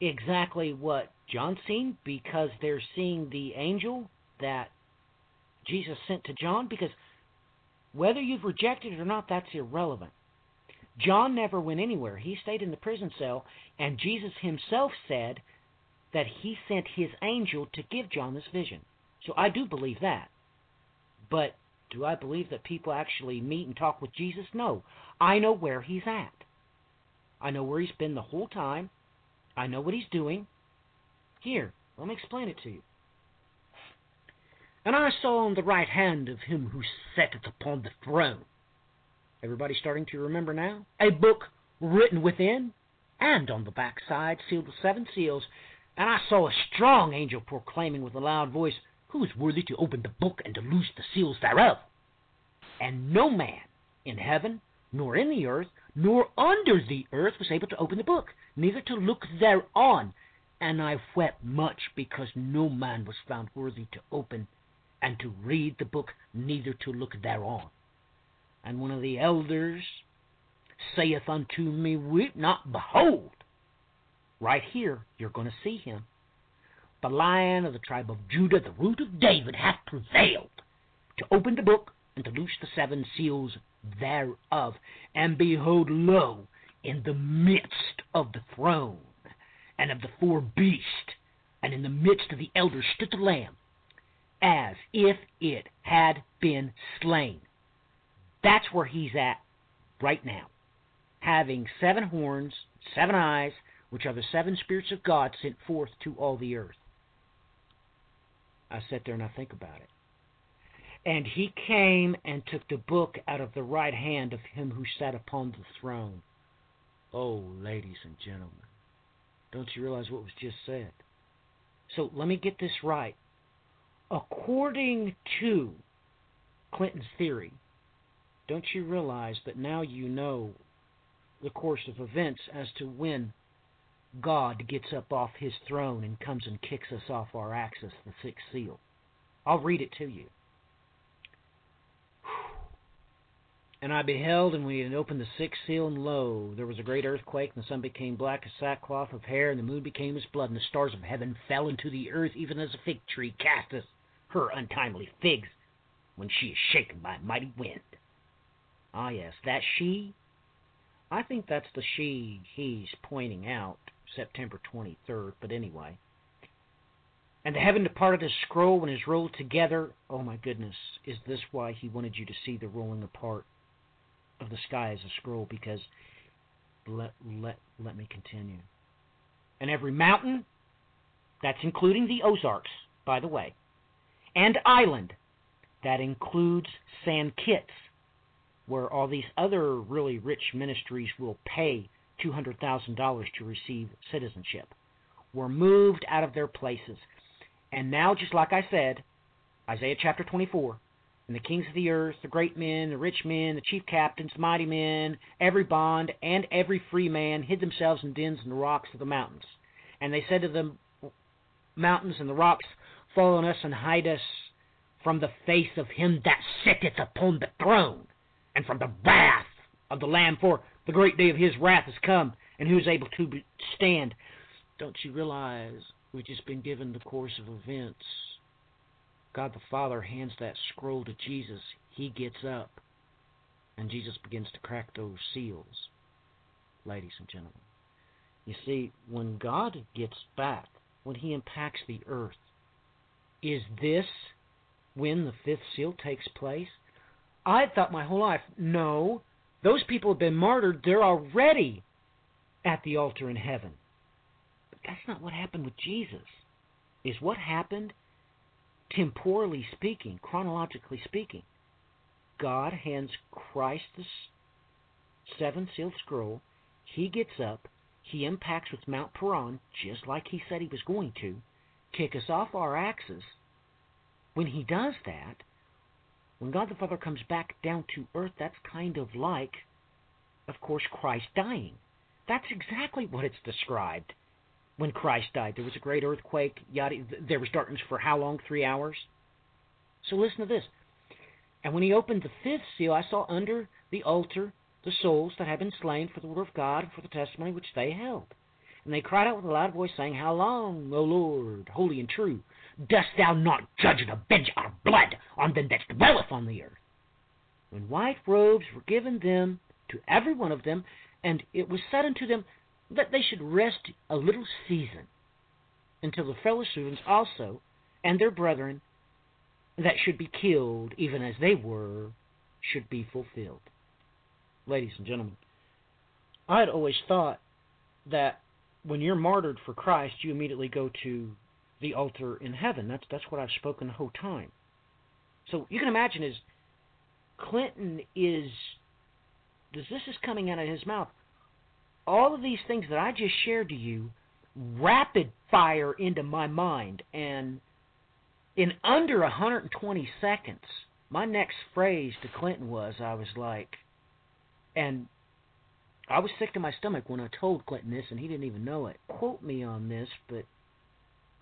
exactly what John seen because they're seeing the angel that Jesus sent to John? Because whether you've rejected it or not, that's irrelevant. John never went anywhere. He stayed in the prison cell, and Jesus himself said that he sent his angel to give John this vision. So I do believe that. But do I believe that people actually meet and talk with Jesus? No. I know where he's at. I know where he's been the whole time. I know what he's doing. Here, let me explain it to you. And I saw on the right hand of him who sitteth upon the throne. Everybody starting to remember now? A book written within and on the back side, sealed with seven seals. And I saw a strong angel proclaiming with a loud voice, Who is worthy to open the book and to loose the seals thereof? And no man in heaven, nor in the earth, nor under the earth was able to open the book, neither to look thereon. And I wept much because no man was found worthy to open and to read the book, neither to look thereon. And one of the elders saith unto me, Weep not, behold. Right here, you're going to see him. The lion of the tribe of Judah, the root of David, hath prevailed to open the book and to loose the seven seals thereof. And behold, lo, in the midst of the throne and of the four beasts, and in the midst of the elders stood the Lamb, as if it had been slain. That's where he's at right now, having seven horns, seven eyes, which are the seven spirits of God sent forth to all the earth. I sit there and I think about it. And he came and took the book out of the right hand of him who sat upon the throne. Oh, ladies and gentlemen, don't you realize what was just said? So let me get this right. According to Clinton's theory, don't you realize that now you know the course of events as to when God gets up off his throne and comes and kicks us off our axis, the sixth seal? I'll read it to you. And I beheld, and he had opened the sixth seal, and lo, there was a great earthquake, and the sun became black as sackcloth of hair, and the moon became as blood, and the stars of heaven fell into the earth, even as a fig tree casteth her untimely figs when she is shaken by a mighty wind. Ah, yes, that she. I think that's the she he's pointing out, September 23rd, but anyway. And the heaven departed as scroll when is rolled together. Oh my goodness, is this why he wanted you to see the rolling apart of the sky as a scroll? Because let let let me continue. And every mountain, that's including the Ozarks, by the way, and island, that includes Saint Kitts, where all these other really rich ministries will pay $200,000 to receive citizenship, were moved out of their places. And now, just like I said, Isaiah chapter 24, and the kings of the earth, the great men, the rich men, the chief captains, mighty men, every bond, and every free man hid themselves in dens and the rocks of the mountains. And they said to the mountains and the rocks, Fall on us and hide us from the face of him that sitteth upon the throne, and from the wrath of the Lamb, for the great day of his wrath has come, and who is able to stand? Don't you realize we've just been given the course of events? God the Father hands that scroll to Jesus. He gets up, and Jesus begins to crack those seals, ladies and gentlemen. You see, when God gets back, when He impacts the earth, is this when the fifth seal takes place? I thought my whole life, no, those people have been martyred. They're already at the altar in heaven. But that's not what happened with Jesus. Is what happened, temporally speaking, chronologically speaking. God hands Christ the seven sealed scroll. He gets up. He impacts with Mount Paran, just like he said he was going to, kick us off our axes. When he does that, when God the Father comes back down to earth, that's kind of like, of course, Christ dying. That's exactly what it's described when Christ died. There was a great earthquake. Yada, there was darkness for how long? Three hours. So listen to this. And when he opened the fifth seal, I saw under the altar the souls that had been slain for the word of God and for the testimony which they held. And they cried out with a loud voice, saying, How long, O Lord, holy and true, dost thou not judge and avenge our blood on them that dwelleth on the earth? When white robes were given them to every one of them, and it was said unto them that they should rest a little season until the fellow servants also and their brethren that should be killed, even as they were, should be fulfilled. Ladies and gentlemen, I had always thought that when you're martyred for Christ, you immediately go to the altar in heaven. That's that's what I've spoken the whole time. So you can imagine is Clinton is this is coming out of his mouth, all of these things that I just shared to you rapid fire into my mind and in under 120 seconds, my next phrase to Clinton was, I was like, and I was sick to my stomach when I told Clinton this, and he didn't even know it. Quote me on this, but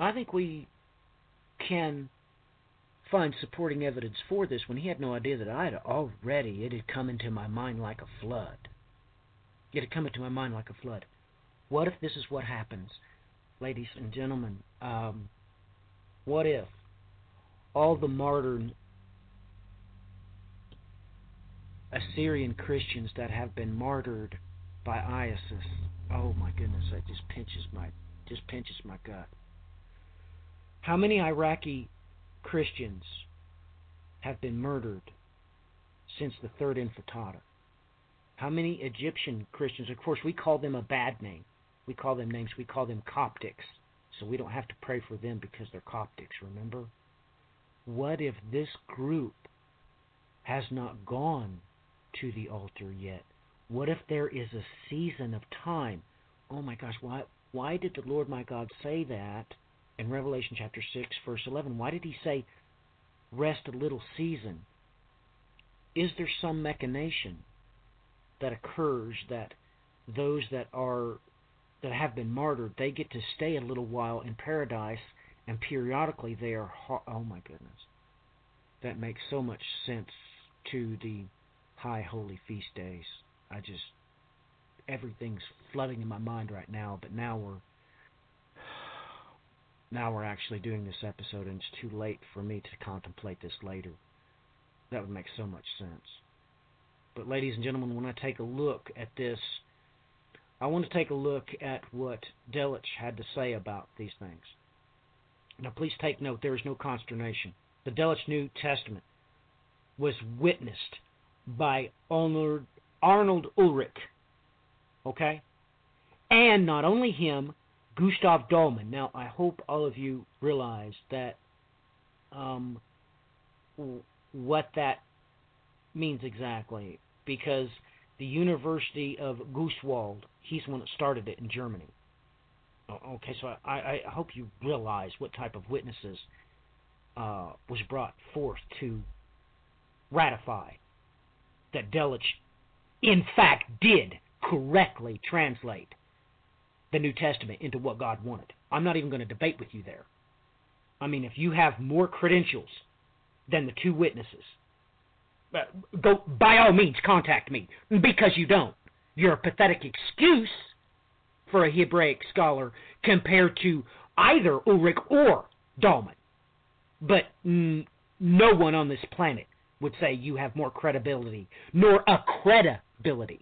I think we can find supporting evidence for this when he had no idea that I had already, it had come into my mind like a flood. It had come into my mind like a flood. What if this is what happens? Ladies and gentlemen, um, what if all the martyred Assyrian Christians that have been martyred by ISIS. Oh my goodness, that just pinches my just pinches my gut. How many Iraqi Christians have been murdered since the third intifada? How many Egyptian Christians? Of course, we call them a bad name. We call them names. We call them Coptics. So we don't have to pray for them because they're Coptics, remember? What if this group has not gone to the altar yet? What if there is a season of time? Oh my gosh, why why did the Lord my God say that in Revelation chapter 6 verse 11? Why did he say rest a little season? Is there some machination that occurs that those that are that have been martyred, they get to stay a little while in paradise and periodically they are oh my goodness that makes so much sense to the high holy feast days i just everything's flooding in my mind right now but now we're now we're actually doing this episode and it's too late for me to contemplate this later that would make so much sense but ladies and gentlemen when i take a look at this i want to take a look at what Delitzsch had to say about these things now, please take note there is no consternation. The Delitzsch New Testament was witnessed by Arnold Ulrich. Okay? And not only him, Gustav Dalman. Now, I hope all of you realize that um, what that means exactly, because the University of Greifswald, he's the one that started it in Germany. Okay, so I, I hope you realize what type of witnesses uh, was brought forth to ratify that Delitzsch, in fact, did correctly translate the New Testament into what God wanted. I'm not even going to debate with you there. I mean, if you have more credentials than the two witnesses, uh, go by all means contact me because you don't. You're a pathetic excuse for a Hebraic scholar compared to either Ulrich or Dalman. But no one on this planet would say you have more credibility, nor a credibility.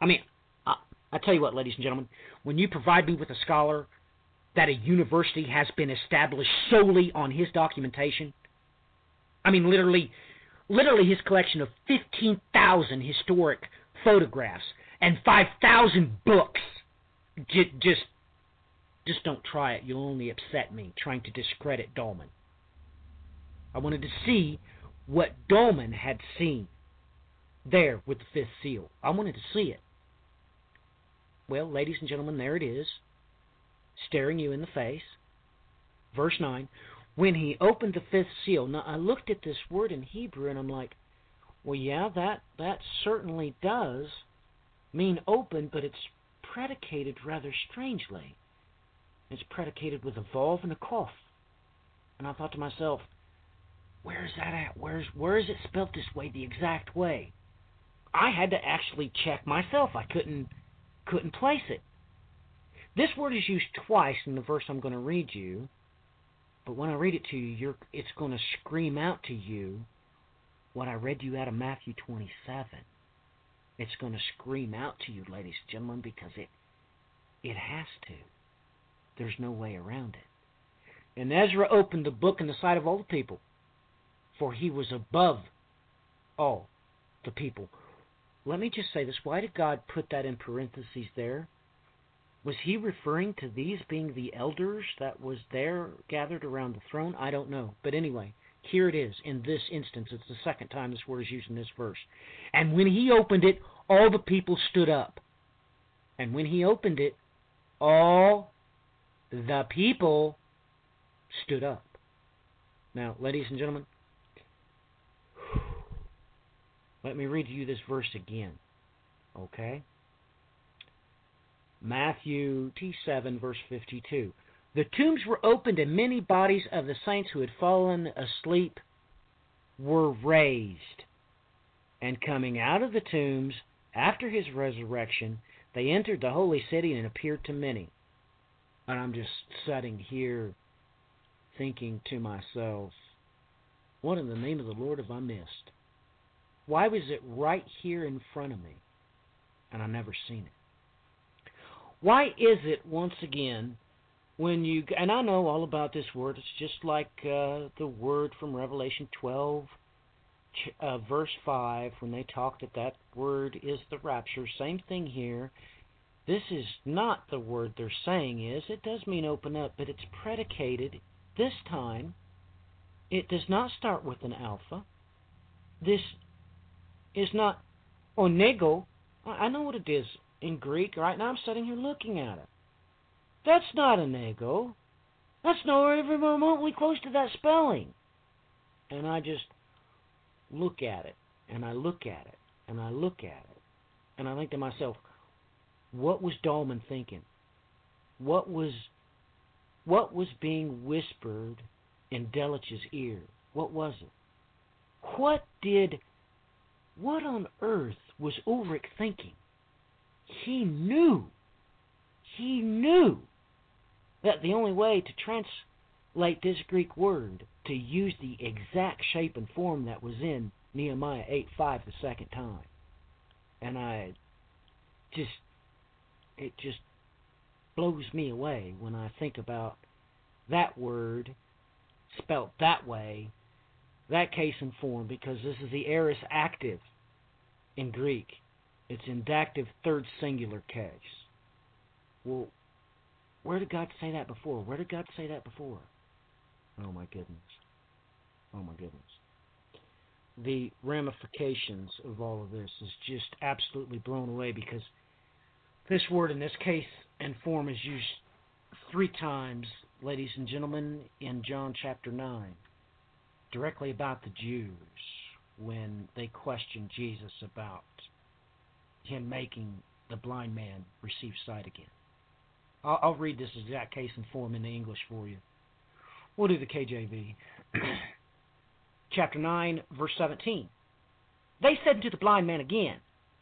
I mean, I, I tell you what, ladies and gentlemen, when you provide me with a scholar that a university has been established solely on his documentation, I mean, literally, literally his collection of 15,000 historic photographs and 5,000 books. J- just, just don't try it. You'll only upset me trying to discredit Dalman. I wanted to see what Dalman had seen there with the fifth seal. I wanted to see it. Well, ladies and gentlemen, there it is, staring you in the face. Verse 9 When he opened the fifth seal. Now, I looked at this word in Hebrew and I'm like, well, yeah, that, that certainly does mean open, but it's predicated rather strangely. It's predicated with a vowel and a cough. And I thought to myself, where's that at? Where's where is it spelt this way, the exact way? I had to actually check myself. I couldn't couldn't place it. This word is used twice in the verse I'm going to read you, but when I read it to you, it's going to scream out to you what I read you out of Matthew 27. It's going to scream out to you, ladies and gentlemen, because it it has to. There's no way around it. And Ezra opened the book in the sight of all the people, for he was above all the people. Let me just say this. Why did God put that in parentheses there? Was he referring to these being the elders that was there gathered around the throne? I don't know. But anyway, here it is in this instance. It's the second time this word is used in this verse. And when he opened it, all the people stood up. And when he opened it, all the people stood up. Now, ladies and gentlemen, let me read to you this verse again. Okay? Matthew T7, verse 52. The tombs were opened, and many bodies of the saints who had fallen asleep were raised. And coming out of the tombs after his resurrection, they entered the holy city and appeared to many. And I'm just sitting here thinking to myself, what in the name of the Lord have I missed? Why was it right here in front of me and I never seen it? Why is it, once again, when you and I know all about this word. It's just like uh, the word from Revelation 12, uh, verse 5, when they talk that that word is the rapture. Same thing here. This is not the word they're saying is. It does mean open up, but it's predicated this time. It does not start with an alpha. This is not anoigo. I know what it is in Greek. Right now, I'm sitting here looking at it. That's not anoigo. That's nowhere even remotely close to that spelling. And I just look at it, and I look at it, and I look at it, and I think to myself, what was Dalman thinking? What was what was being whispered in Delitzsch's ear? What was it? What did what on earth was Ulrich thinking? He knew. He knew that the only way to translate this Greek word to use the exact shape and form that was in Nehemiah 8:5 the second time. And I just it just blows me away when I think about that word spelt that way, that case in form, because this is the aorist active in Greek. It's indactive third singular case. Well, where did God say that before? Where did God say that before? Oh my goodness. Oh my goodness. The ramifications of all of this is just absolutely blown away because this word in this case and form is used three times, ladies and gentlemen, in John chapter 9, directly about the Jews when they questioned Jesus about him making the blind man receive sight again. I'll, I'll read this exact case and form in the English for you. We'll do the KJV. Chapter 9, verse 17. They said to the blind man again,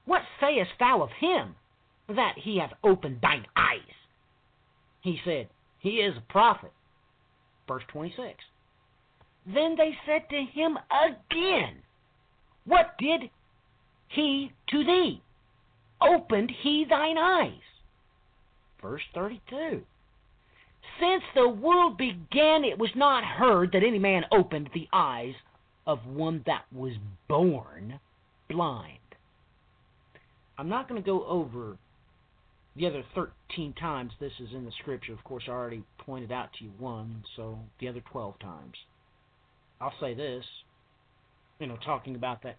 What sayest thou of him, that he hath opened thine eyes? He said, He is a prophet. Verse 26. Then they said to him again, What did he to thee? Opened he thine eyes? Verse 32. Since the world began, it was not heard that any man opened the eyes of one that was born blind. I'm not going to go over the other 13 times this is in the scripture. Of course, I already pointed out to you one, so the other 12 times. I'll say this, you know, talking about that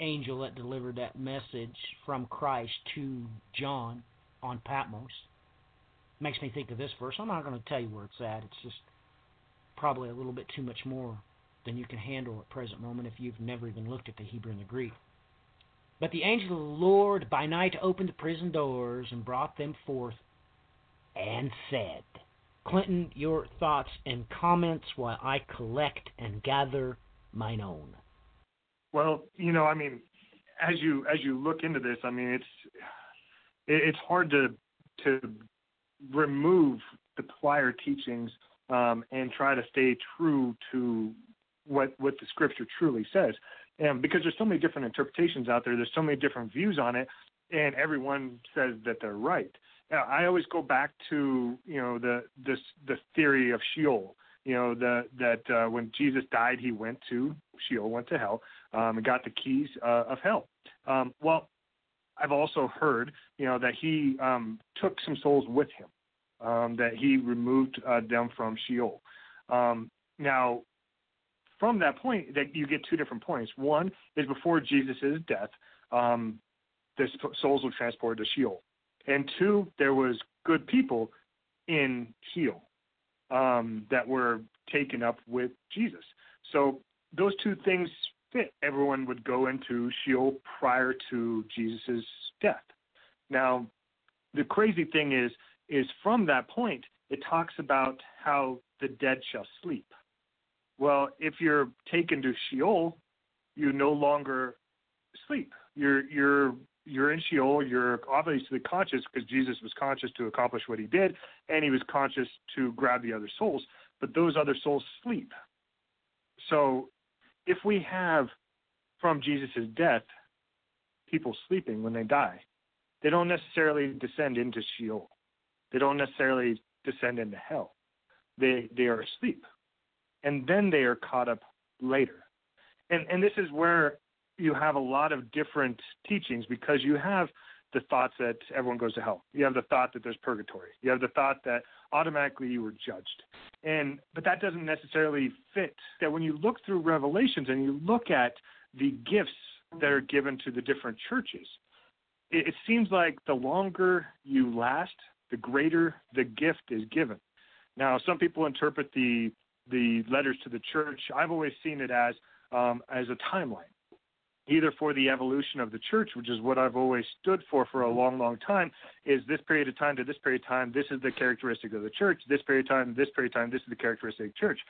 angel that delivered that message from Christ to John on Patmos. Makes me think of this verse. I'm not going to tell you where it's at. It's just probably a little bit too much more than you can handle at present moment if you've never even looked at the Hebrew and the Greek. But the angel of the Lord by night opened the prison doors and brought them forth and said, Clinton, your thoughts and comments while I collect and gather mine own. Well, you know, I mean, as you as you look into this, I mean, it's it's hard to to remove the prior teachings um, and try to stay true to what what the scripture truly says. And because there's so many different interpretations out there, there's so many different views on it, and everyone says that they're right. I always go back to you know the this the theory of Sheol. You know the that uh, when Jesus died, he went to Sheol, went to hell, um, and got the keys uh, of hell. Um, well, I've also heard you know that he um, took some souls with him, um, that he removed uh, them from Sheol. Um, now, from that point, that you get two different points. One is before Jesus' death, um, the souls were transported to Sheol, and two, there was good people in Sheol um, that were taken up with Jesus. So those two things fit. Everyone would go into Sheol prior to Jesus' death. Now, the crazy thing is, is from that point, it talks about how the dead shall sleep. Well, if you're taken to Sheol, you no longer sleep. You're you're you're in Sheol. You're obviously conscious because Jesus was conscious to accomplish what he did, and he was conscious to grab the other souls. But those other souls sleep. So, if we have from Jesus' death people sleeping when they die, they don't necessarily descend into Sheol. They don't necessarily descend into hell. They they are asleep and then they are caught up later. And and this is where you have a lot of different teachings because you have the thoughts that everyone goes to hell. You have the thought that there's purgatory. You have the thought that automatically you were judged. And but that doesn't necessarily fit. That when you look through Revelations and you look at the gifts that are given to the different churches, it, it seems like the longer you last, the greater the gift is given. Now, some people interpret the the letters to the church, I've always seen it as um, as a timeline, either for the evolution of the church, which is what I've always stood for for a long, long time, is this period of time to this period of time, this is the characteristic of the church. This period of time, this period of time, this is the characteristic of the church.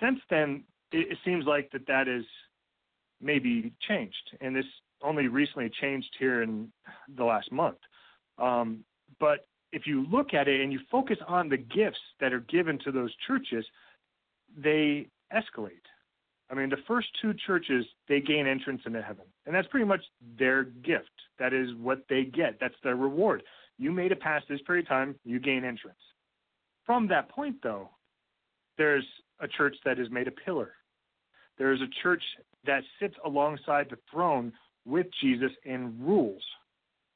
Since then, it, it seems like that that is maybe changed, and this only recently changed here in the last month. Um, but if you look at it and you focus on the gifts that are given to those churches, they escalate. I mean, the first two churches, they gain entrance into heaven. And that's pretty much their gift. That is what they get. That's their reward. You made it past this period of time, you gain entrance. From that point, though, there's a church that is made a pillar. There's a church that sits alongside the throne with Jesus and rules.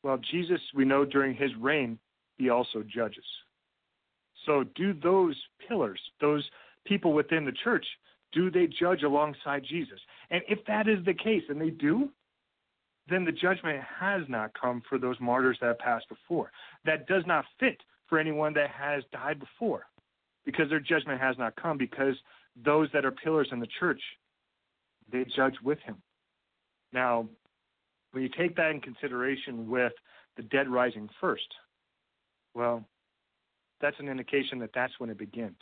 Well, Jesus, we know during his reign, he also judges. So, do those pillars, those people within the church, do they judge alongside Jesus? And if that is the case, and they do, then the judgment has not come for those martyrs that have passed before. That does not fit for anyone that has died before because their judgment has not come because those that are pillars in the church, they judge with him. Now, when you take that in consideration with the dead rising first, well, that's an indication that that's when it begins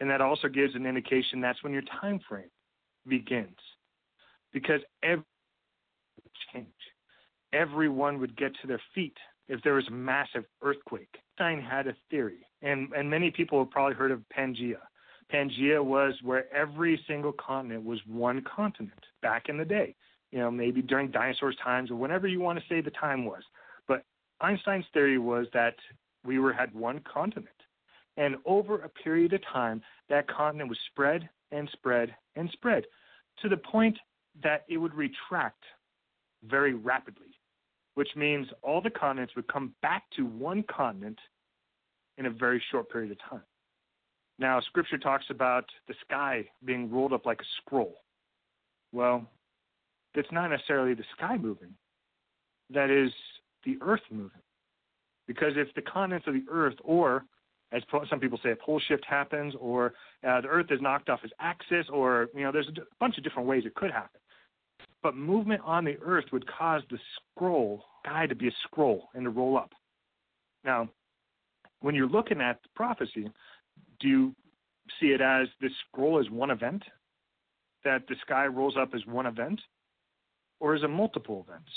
and that also gives an indication that's when your time frame begins because every everyone would get to their feet if there was a massive earthquake. Einstein had a theory, and, and many people have probably heard of Pangea. Pangea was where every single continent was one continent back in the day. You know, maybe during dinosaurs' times or whenever you want to say the time was. But Einstein's theory was that we were had one continent. And over a period of time, that continent was spread and spread and spread to the point that it would retract very rapidly, which means all the continents would come back to one continent in a very short period of time. Now, Scripture talks about the sky being rolled up like a scroll. Well, it's not necessarily the sky moving, that is the earth moving. Because if the continents of the earth, or as some people say, a pole shift happens, or uh, the earth is knocked off its axis, or, you know, there's a bunch of different ways it could happen. But movement on the earth would cause the scroll, sky to be a scroll and to roll up. Now, when you're looking at the prophecy, do you see it as this scroll as one event? That the sky rolls up as one event? Or is it multiple events?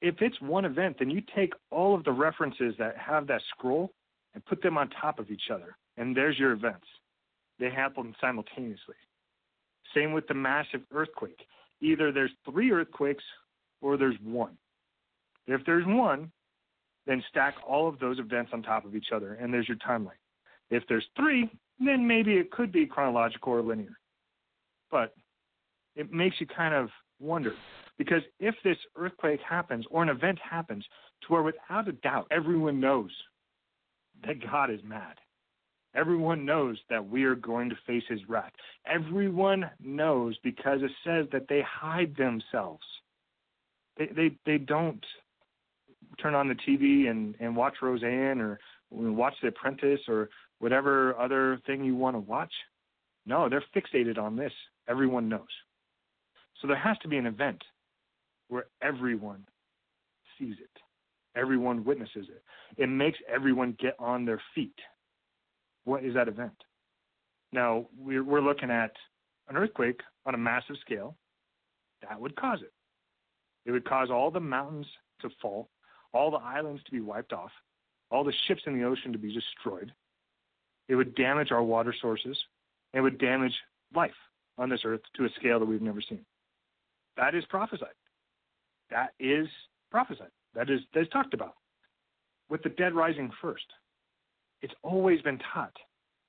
If it's one event, then you take all of the references that have that scroll and put them on top of each other, and there's your events. They happen simultaneously. Same with the massive earthquake. Either there's three earthquakes or there's one. If there's one, then stack all of those events on top of each other, and there's your timeline. If there's three, then maybe it could be chronological or linear. But it makes you kind of wonder because if this earthquake happens or an event happens to where without a doubt everyone knows that God is mad. Everyone knows that we are going to face his wrath. Everyone knows because it says that they hide themselves. They they, they don't turn on the TV and, and watch Roseanne or watch The Apprentice or whatever other thing you want to watch. No, they're fixated on this. Everyone knows. So there has to be an event where everyone sees it, everyone witnesses it. It makes everyone get on their feet. What is that event? Now, we're, we're looking at an earthquake on a massive scale. That would cause it. It would cause all the mountains to fall, all the islands to be wiped off, all the ships in the ocean to be destroyed. It would damage our water sources. It would damage life on this earth to a scale that we've never seen. That is prophesied. That is prophesied. That is that is talked about. With the dead rising first. It's always been taught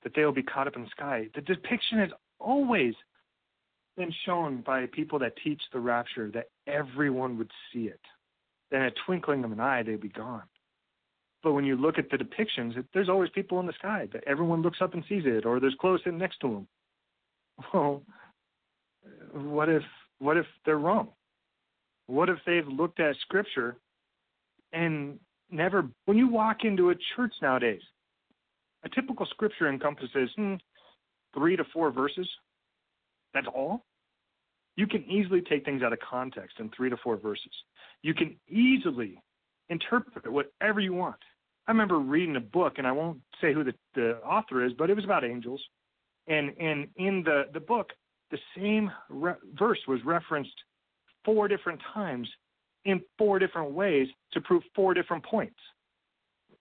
that they will be caught up in the sky. The depiction has always been shown by people that teach the rapture that everyone would see it. Then, a twinkling of an eye, they'd be gone. But when you look at the depictions, it, there's always people in the sky that everyone looks up and sees it, or there's clothes sitting next to them. Well, what if what if they're wrong? What if they've looked at scripture and never when you walk into a church nowadays, a typical scripture encompasses hmm, three to four verses. That's all. You can easily take things out of context in three to four verses. You can easily interpret whatever you want. I remember reading a book, and I won't say who the, the author is, but it was about angels. And and in the the book, the same re- verse was referenced four different times in four different ways to prove four different points.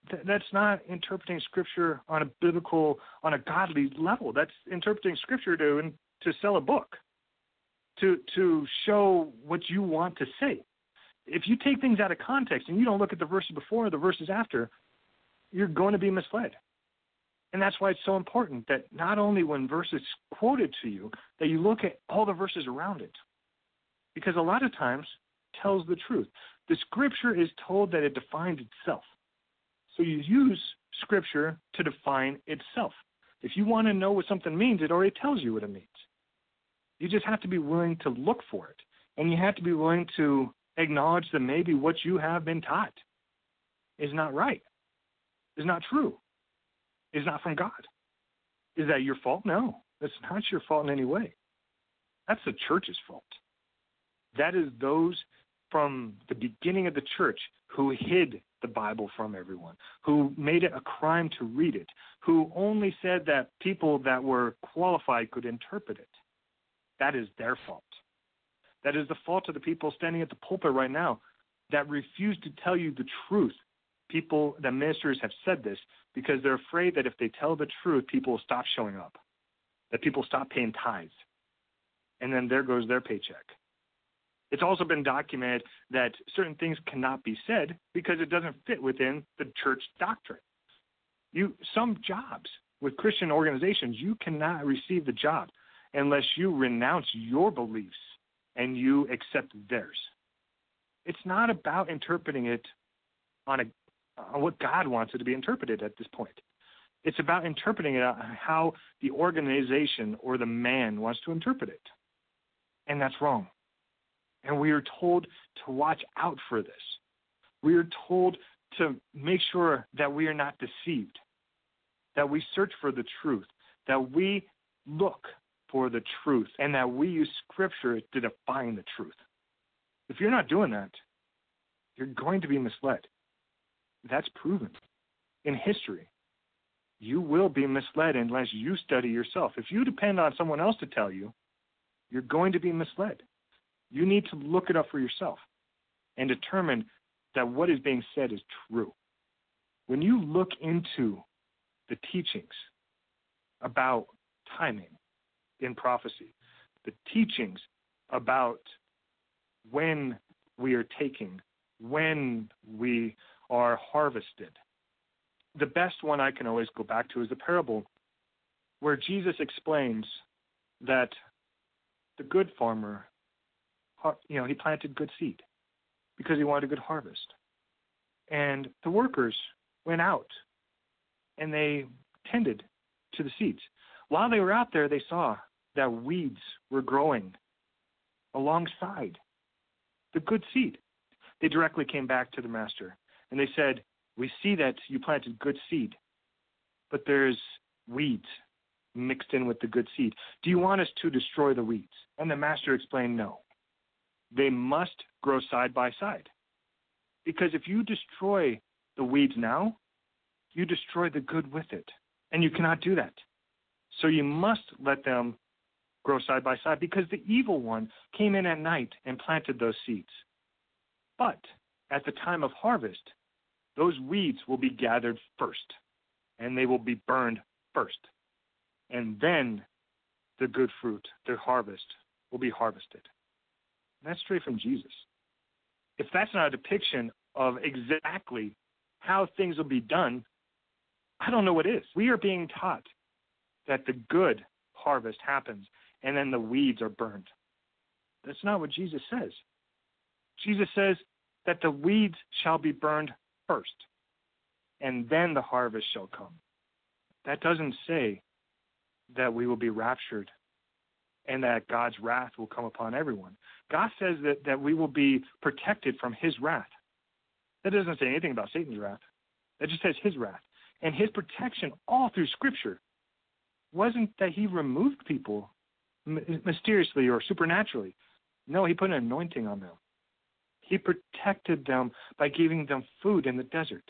Th- that's not interpreting scripture on a biblical, on a godly level. That's interpreting scripture to to sell a book, to to show what you want to say if you take things out of context and you don't look at the verses before or the verses after, you're going to be misled. And that's why it's so important that not only when verses quoted to you, that you look at all the verses around it. Because a lot of times tells the truth. The scripture is told that it defines itself. So you use scripture to define itself. If you want to know what something means, it already tells you what it means. You just have to be willing to look for it. And you have to be willing to acknowledge that maybe what you have been taught is not right, is not true, is not from God. Is that your fault? No, that's not your fault in any way. That's the church's fault. That is those from the beginning of the church who hid the Bible from everyone, who made it a crime to read it, who only said that people that were qualified could interpret it. That is their fault. That is the fault of the people standing at the pulpit right now that refuse to tell you the truth. People, the ministers have said this because they're afraid that if they tell the truth, people will stop showing up, that people stop paying tithes. And then there goes their paycheck. It's also been documented that certain things cannot be said because it doesn't fit within the church doctrine. You some jobs with Christian organizations, you cannot receive the job unless you renounce your beliefs and you accept theirs. It's not about interpreting it on a on what God wants it to be interpreted at this point. It's about interpreting it on how the organization or the man wants to interpret it. And that's wrong. And we are told to watch out for this. We are told to make sure that we are not deceived, that we search for the truth, that we look for the truth, and that we use Scripture to define the truth. If you're not doing that, you're going to be misled. That's proven in history. You will be misled unless you study yourself. If you depend on someone else to tell you, you're going to be misled. You need to look it up for yourself and determine that what is being said is true. When you look into the teachings about timing in prophecy, the teachings about when we are taking, when we are harvested. The best one I can always go back to is the parable where Jesus explains that the good farmer you know, he planted good seed because he wanted a good harvest. And the workers went out and they tended to the seeds. While they were out there, they saw that weeds were growing alongside the good seed. They directly came back to the master and they said, We see that you planted good seed, but there's weeds mixed in with the good seed. Do you want us to destroy the weeds? And the master explained, No. They must grow side by side. Because if you destroy the weeds now, you destroy the good with it. And you cannot do that. So you must let them grow side by side because the evil one came in at night and planted those seeds. But at the time of harvest, those weeds will be gathered first and they will be burned first. And then the good fruit, the harvest, will be harvested. That's straight from Jesus. If that's not a depiction of exactly how things will be done, I don't know what is. We are being taught that the good harvest happens and then the weeds are burned. That's not what Jesus says. Jesus says that the weeds shall be burned first, and then the harvest shall come. That doesn't say that we will be raptured and that God's wrath will come upon everyone. God says that, that we will be protected from his wrath. That doesn't say anything about Satan's wrath. That just says his wrath. And his protection all through Scripture wasn't that he removed people mysteriously or supernaturally. No, he put an anointing on them. He protected them by giving them food in the desert,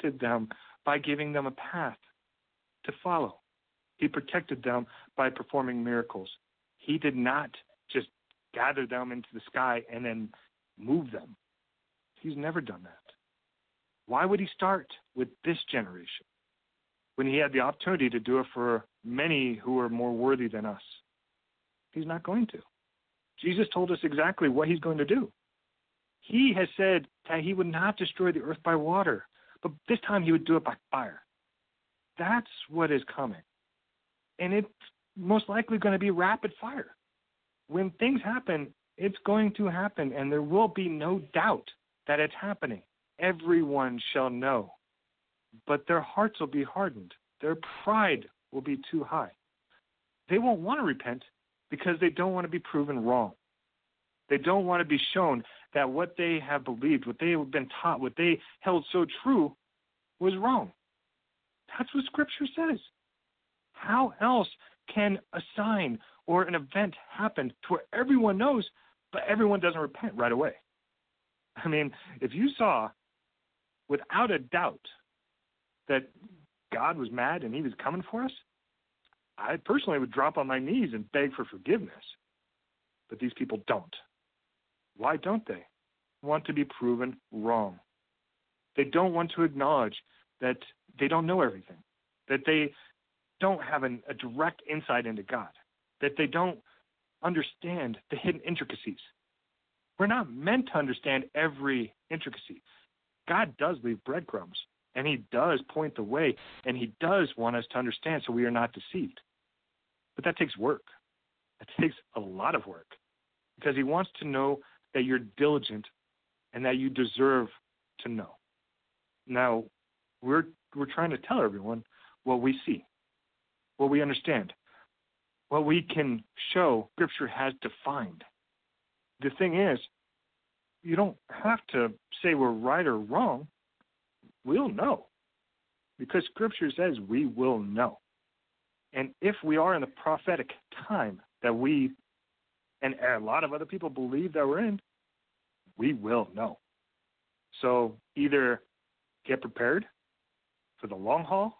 to them by giving them a path to follow. He protected them by performing miracles. He did not just gather them into the sky and then move them. He's never done that. Why would he start with this generation when he had the opportunity to do it for many who are more worthy than us? He's not going to. Jesus told us exactly what he's going to do. He has said that he would not destroy the earth by water, but this time he would do it by fire. That's what is coming. And it's most likely going to be rapid fire. When things happen, it's going to happen, and there will be no doubt that it's happening. Everyone shall know. But their hearts will be hardened, their pride will be too high. They won't want to repent because they don't want to be proven wrong. They don't want to be shown that what they have believed, what they have been taught, what they held so true was wrong. That's what Scripture says. How else can a sign or an event happen to where everyone knows, but everyone doesn't repent right away? I mean, if you saw without a doubt that God was mad and he was coming for us, I personally would drop on my knees and beg for forgiveness. But these people don't. Why don't they? want to be proven wrong. They don't want to acknowledge that they don't know everything, that they don't have an, a direct insight into God, that they don't understand the hidden intricacies. We're not meant to understand every intricacy. God does leave breadcrumbs, and He does point the way, and He does want us to understand so we are not deceived. But that takes work. That takes a lot of work because He wants to know that you're diligent and that you deserve to know. Now, we're we're trying to tell everyone what we see, what we understand, what we can show Scripture has defined. The thing is, you don't have to say we're right or wrong. We'll know because Scripture says we will know. And if we are in the prophetic time that we and a lot of other people believe that we're in, we will know. So either get prepared for the long haul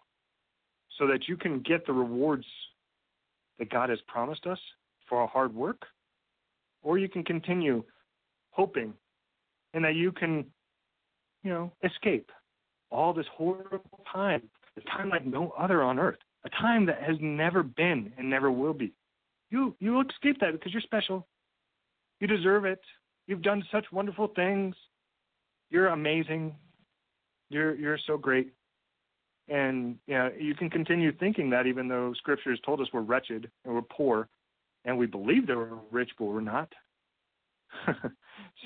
so that you can get the rewards that God has promised us for our hard work, or you can continue hoping and that you can, you know, escape all this horrible time, a time like no other on earth, a time that has never been and never will be. You you escape that because you're special. You deserve it. You've done such wonderful things. You're amazing. You're you're so great. And you know, you can continue thinking that even though scripture has told us we're wretched and we're poor and we believe that we're rich but we're not.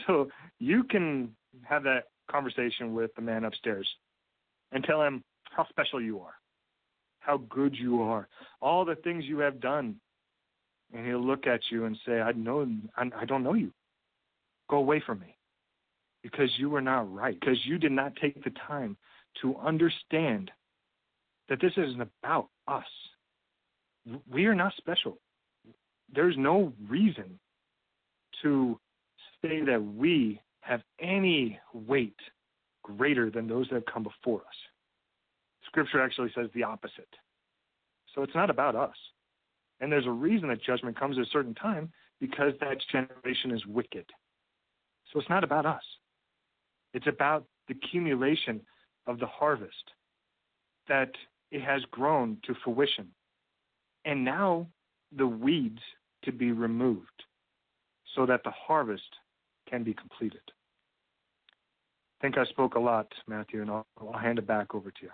so you can have that conversation with the man upstairs and tell him how special you are, how good you are, all the things you have done. And he'll look at you and say, I know I don't know you. Go away from me. Because you were not right. Because you did not take the time to understand that this isn't about us. We are not special. There's no reason to say that we have any weight greater than those that have come before us. Scripture actually says the opposite. So it's not about us. And there's a reason that judgment comes at a certain time because that generation is wicked. So it's not about us. It's about the accumulation of the harvest that it has grown to fruition. And now the weeds to be removed so that the harvest can be completed. I think I spoke a lot, Matthew, and I'll, I'll hand it back over to you.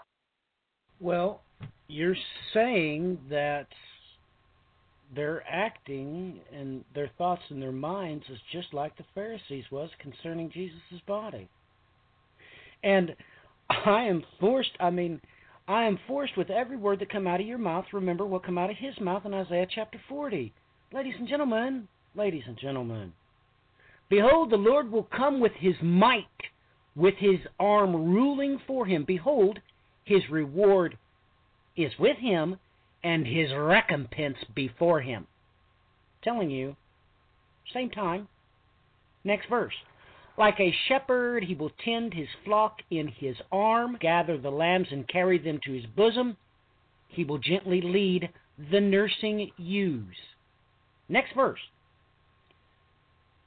Well, you're saying that they're acting and their thoughts and their minds is just like the Pharisees was concerning Jesus' body. And I am forced, I mean, I am forced with every word that come out of your mouth. Remember what come out of his mouth in Isaiah chapter 40. Ladies and gentlemen, ladies and gentlemen, behold, the Lord will come with his might, with his arm ruling for him. Behold, his reward is with him, and his recompense before him. telling you, same time. Next verse. Like a shepherd, he will tend his flock in his arm, gather the lambs and carry them to his bosom. He will gently lead the nursing ewes. Next verse.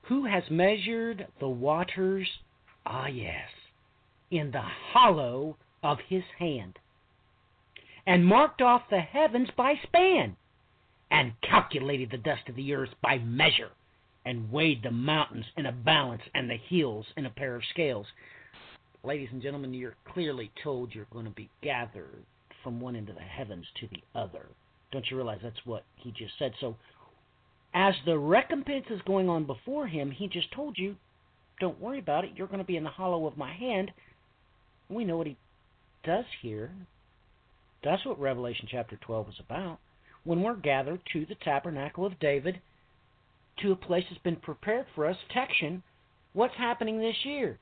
Who has measured the waters? Ah, yes, in the hollow of his hand and marked off the heavens by span, and calculated the dust of the earth by measure, and weighed the mountains in a balance and the hills in a pair of scales. Ladies and gentlemen, you're clearly told you're going to be gathered from one end of the heavens to the other. Don't you realize that's what he just said? So, as the recompense is going on before him, he just told you, don't worry about it. You're going to be in the hollow of my hand. We know what he does here. That's what Revelation chapter 12 is about. When we're gathered to the tabernacle of David, to a place that's been prepared for us, protection, what's happening this year?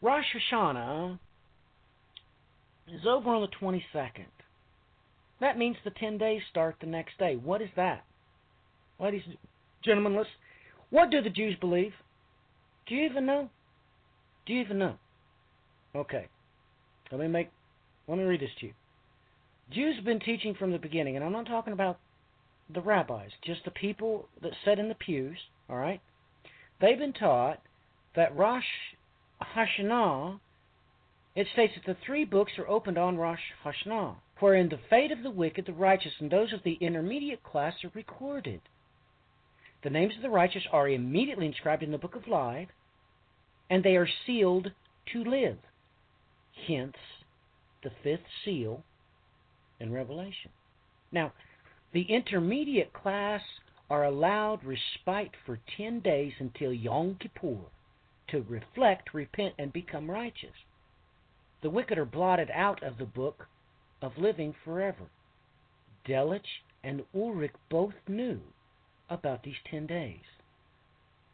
Rosh Hashanah is over on the 22nd. That means the 10 days start the next day. What is that? Ladies and gentlemen, let's, what do the Jews believe? Do you even know? Do you even know? Okay. Let me make let me read this to you. Jews have been teaching from the beginning, and I'm not talking about the rabbis, just the people that sat in the pews, all right? They've been taught that Rosh Hashanah, it states that the three books are opened on Rosh Hashanah, wherein the fate of the wicked, the righteous, and those of the intermediate class are recorded. The names of the righteous are immediately inscribed in the book of life, and they are sealed to live. Hence, the fifth seal in Revelation. Now, the intermediate class are allowed respite for 10 days until Yom Kippur to reflect, repent, and become righteous. The wicked are blotted out of the book of living forever. Delitzsch and Ulrich both knew about these 10 days.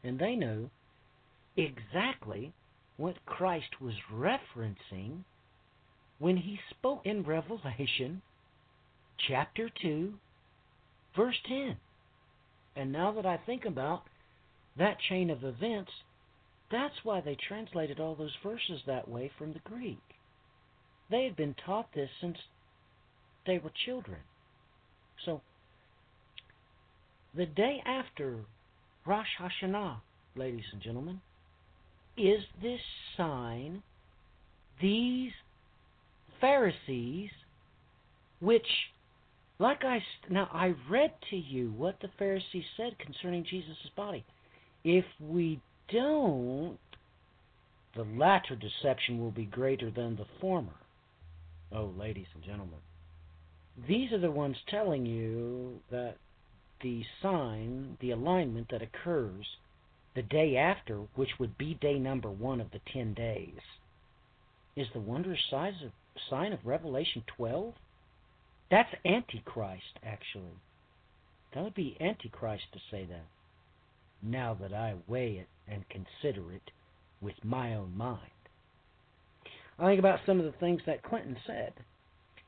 And they knew exactly what Christ was referencing when he spoke in Revelation chapter 2, verse 10. And now that I think about that chain of events, that's why they translated all those verses that way from the Greek. They had been taught this since they were children. So, the day after Rosh Hashanah, ladies and gentlemen, is this sign these Pharisees, which like I now I read to you what the Pharisees said concerning Jesus' body. If we don't, the latter deception will be greater than the former. Oh, ladies and gentlemen, these are the ones telling you that the sign, the alignment that occurs the day after, which would be day number one of the ten days, is the wondrous sign of Revelation 12? That's Antichrist, actually. That would be Antichrist to say that. Now that I weigh it and consider it with my own mind. I think about some of the things that Clinton said.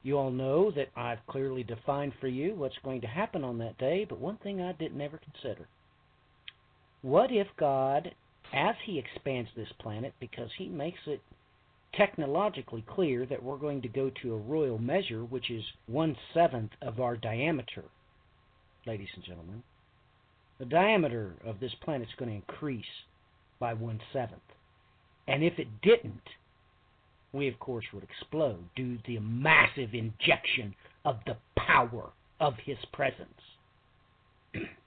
You all know that I've clearly defined for you what's going to happen on that day, but one thing I didn't ever consider. What if God, as He expands this planet, because He makes it technologically clear that we're going to go to a royal measure, which is one seventh of our diameter, ladies and gentlemen. The diameter of this planet is going to increase by one seventh. And if it didn't, we of course would explode due to the massive injection of the power of his presence.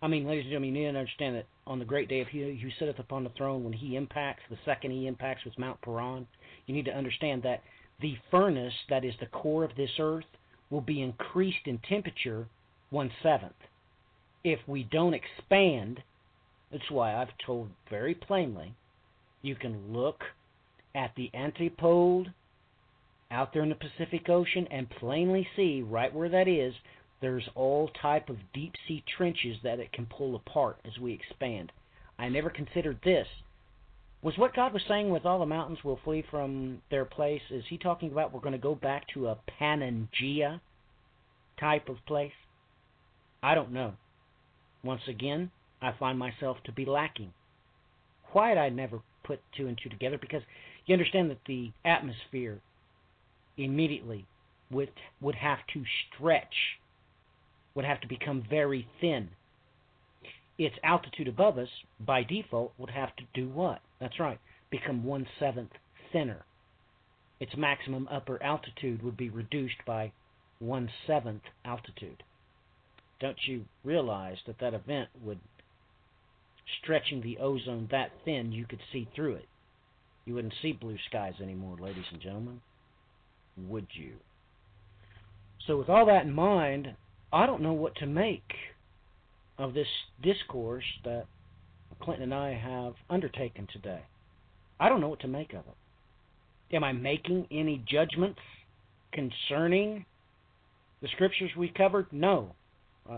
I mean, ladies and gentlemen, you need to understand that on the great day of He who sitteth upon the throne, when He impacts, the second He impacts with Mount Paran, you need to understand that the furnace that is the core of this earth will be increased in temperature one seventh. If we don't expand, that's why I've told very plainly, you can look at the antipode out there in the Pacific Ocean and plainly see right where that is there's all type of deep sea trenches that it can pull apart as we expand. I never considered this. Was what God was saying with all the mountains will flee from their place, is he talking about we're going to go back to a Pangaea type of place? I don't know. Once again, I find myself to be lacking. Why had I never put two and two together? Because you understand that the atmosphere immediately would would have to stretch would have to become very thin. Its altitude above us, by default, would have to do what? That's right, become one seventh thinner. Its maximum upper altitude would be reduced by one seventh altitude. Don't you realize that that event would, stretching the ozone that thin, you could see through it? You wouldn't see blue skies anymore, ladies and gentlemen. Would you? So, with all that in mind, I don't know what to make of this discourse that Clinton and I have undertaken today. I don't know what to make of it. Am I making any judgments concerning the scriptures we covered? No,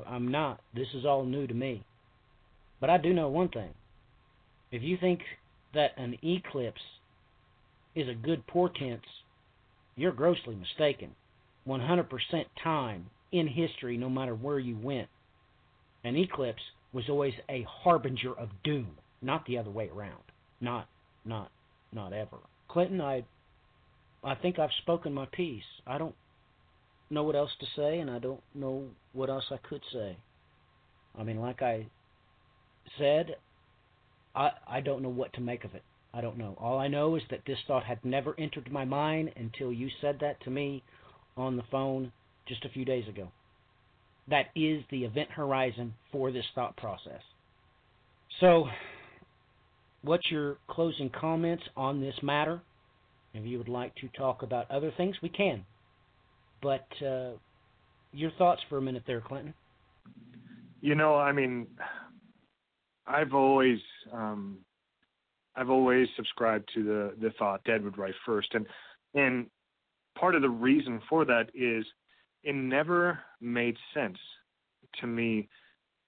I'm not. This is all new to me. But I do know one thing. If you think that an eclipse is a good portent, you're grossly mistaken. 100% time in history, no matter where you went. An eclipse was always a harbinger of doom, not the other way around. Not, not, not ever. Clinton, I, I think I've spoken my piece. I don't know what else to say, and I don't know what else I could say. I mean, like I said, I I don't know what to make of it. I don't know. All I know is that this thought had never entered my mind until you said that to me on the phone just a few days ago. That is the event horizon for this thought process. So, what's your closing comments on this matter? If you would like to talk about other things, we can. But uh, your thoughts for a minute there, Clinton. You know, I mean, I've always, um, I've always subscribed to the the thought dead would write first, and and part of the reason for that is it never made sense to me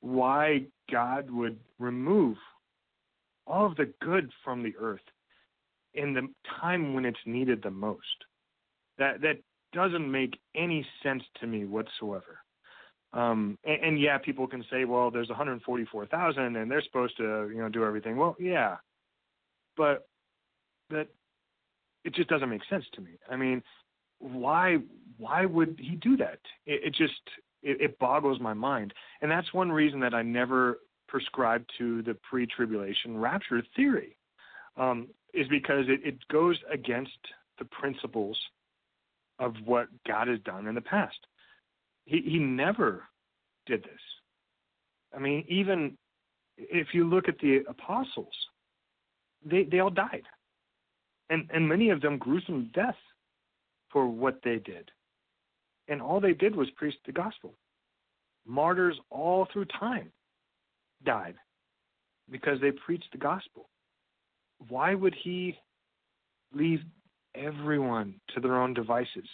why God would remove all of the good from the earth in the time when it's needed the most. That that doesn't make any sense to me whatsoever. Um, and, and yeah, people can say, well, there's 144,000 and they're supposed to, you know, do everything. Well, yeah, but that it just doesn't make sense to me. I mean, why why would he do that? It, it just it, it boggles my mind, and that's one reason that I never prescribe to the pre-tribulation rapture theory, um, is because it, it goes against the principles of what God has done in the past. He he never did this. I mean, even if you look at the apostles, they they all died, and and many of them gruesome deaths for what they did, and all they did was preach the gospel. Martyrs all through time died because they preached the gospel. Why would he leave everyone to their own devices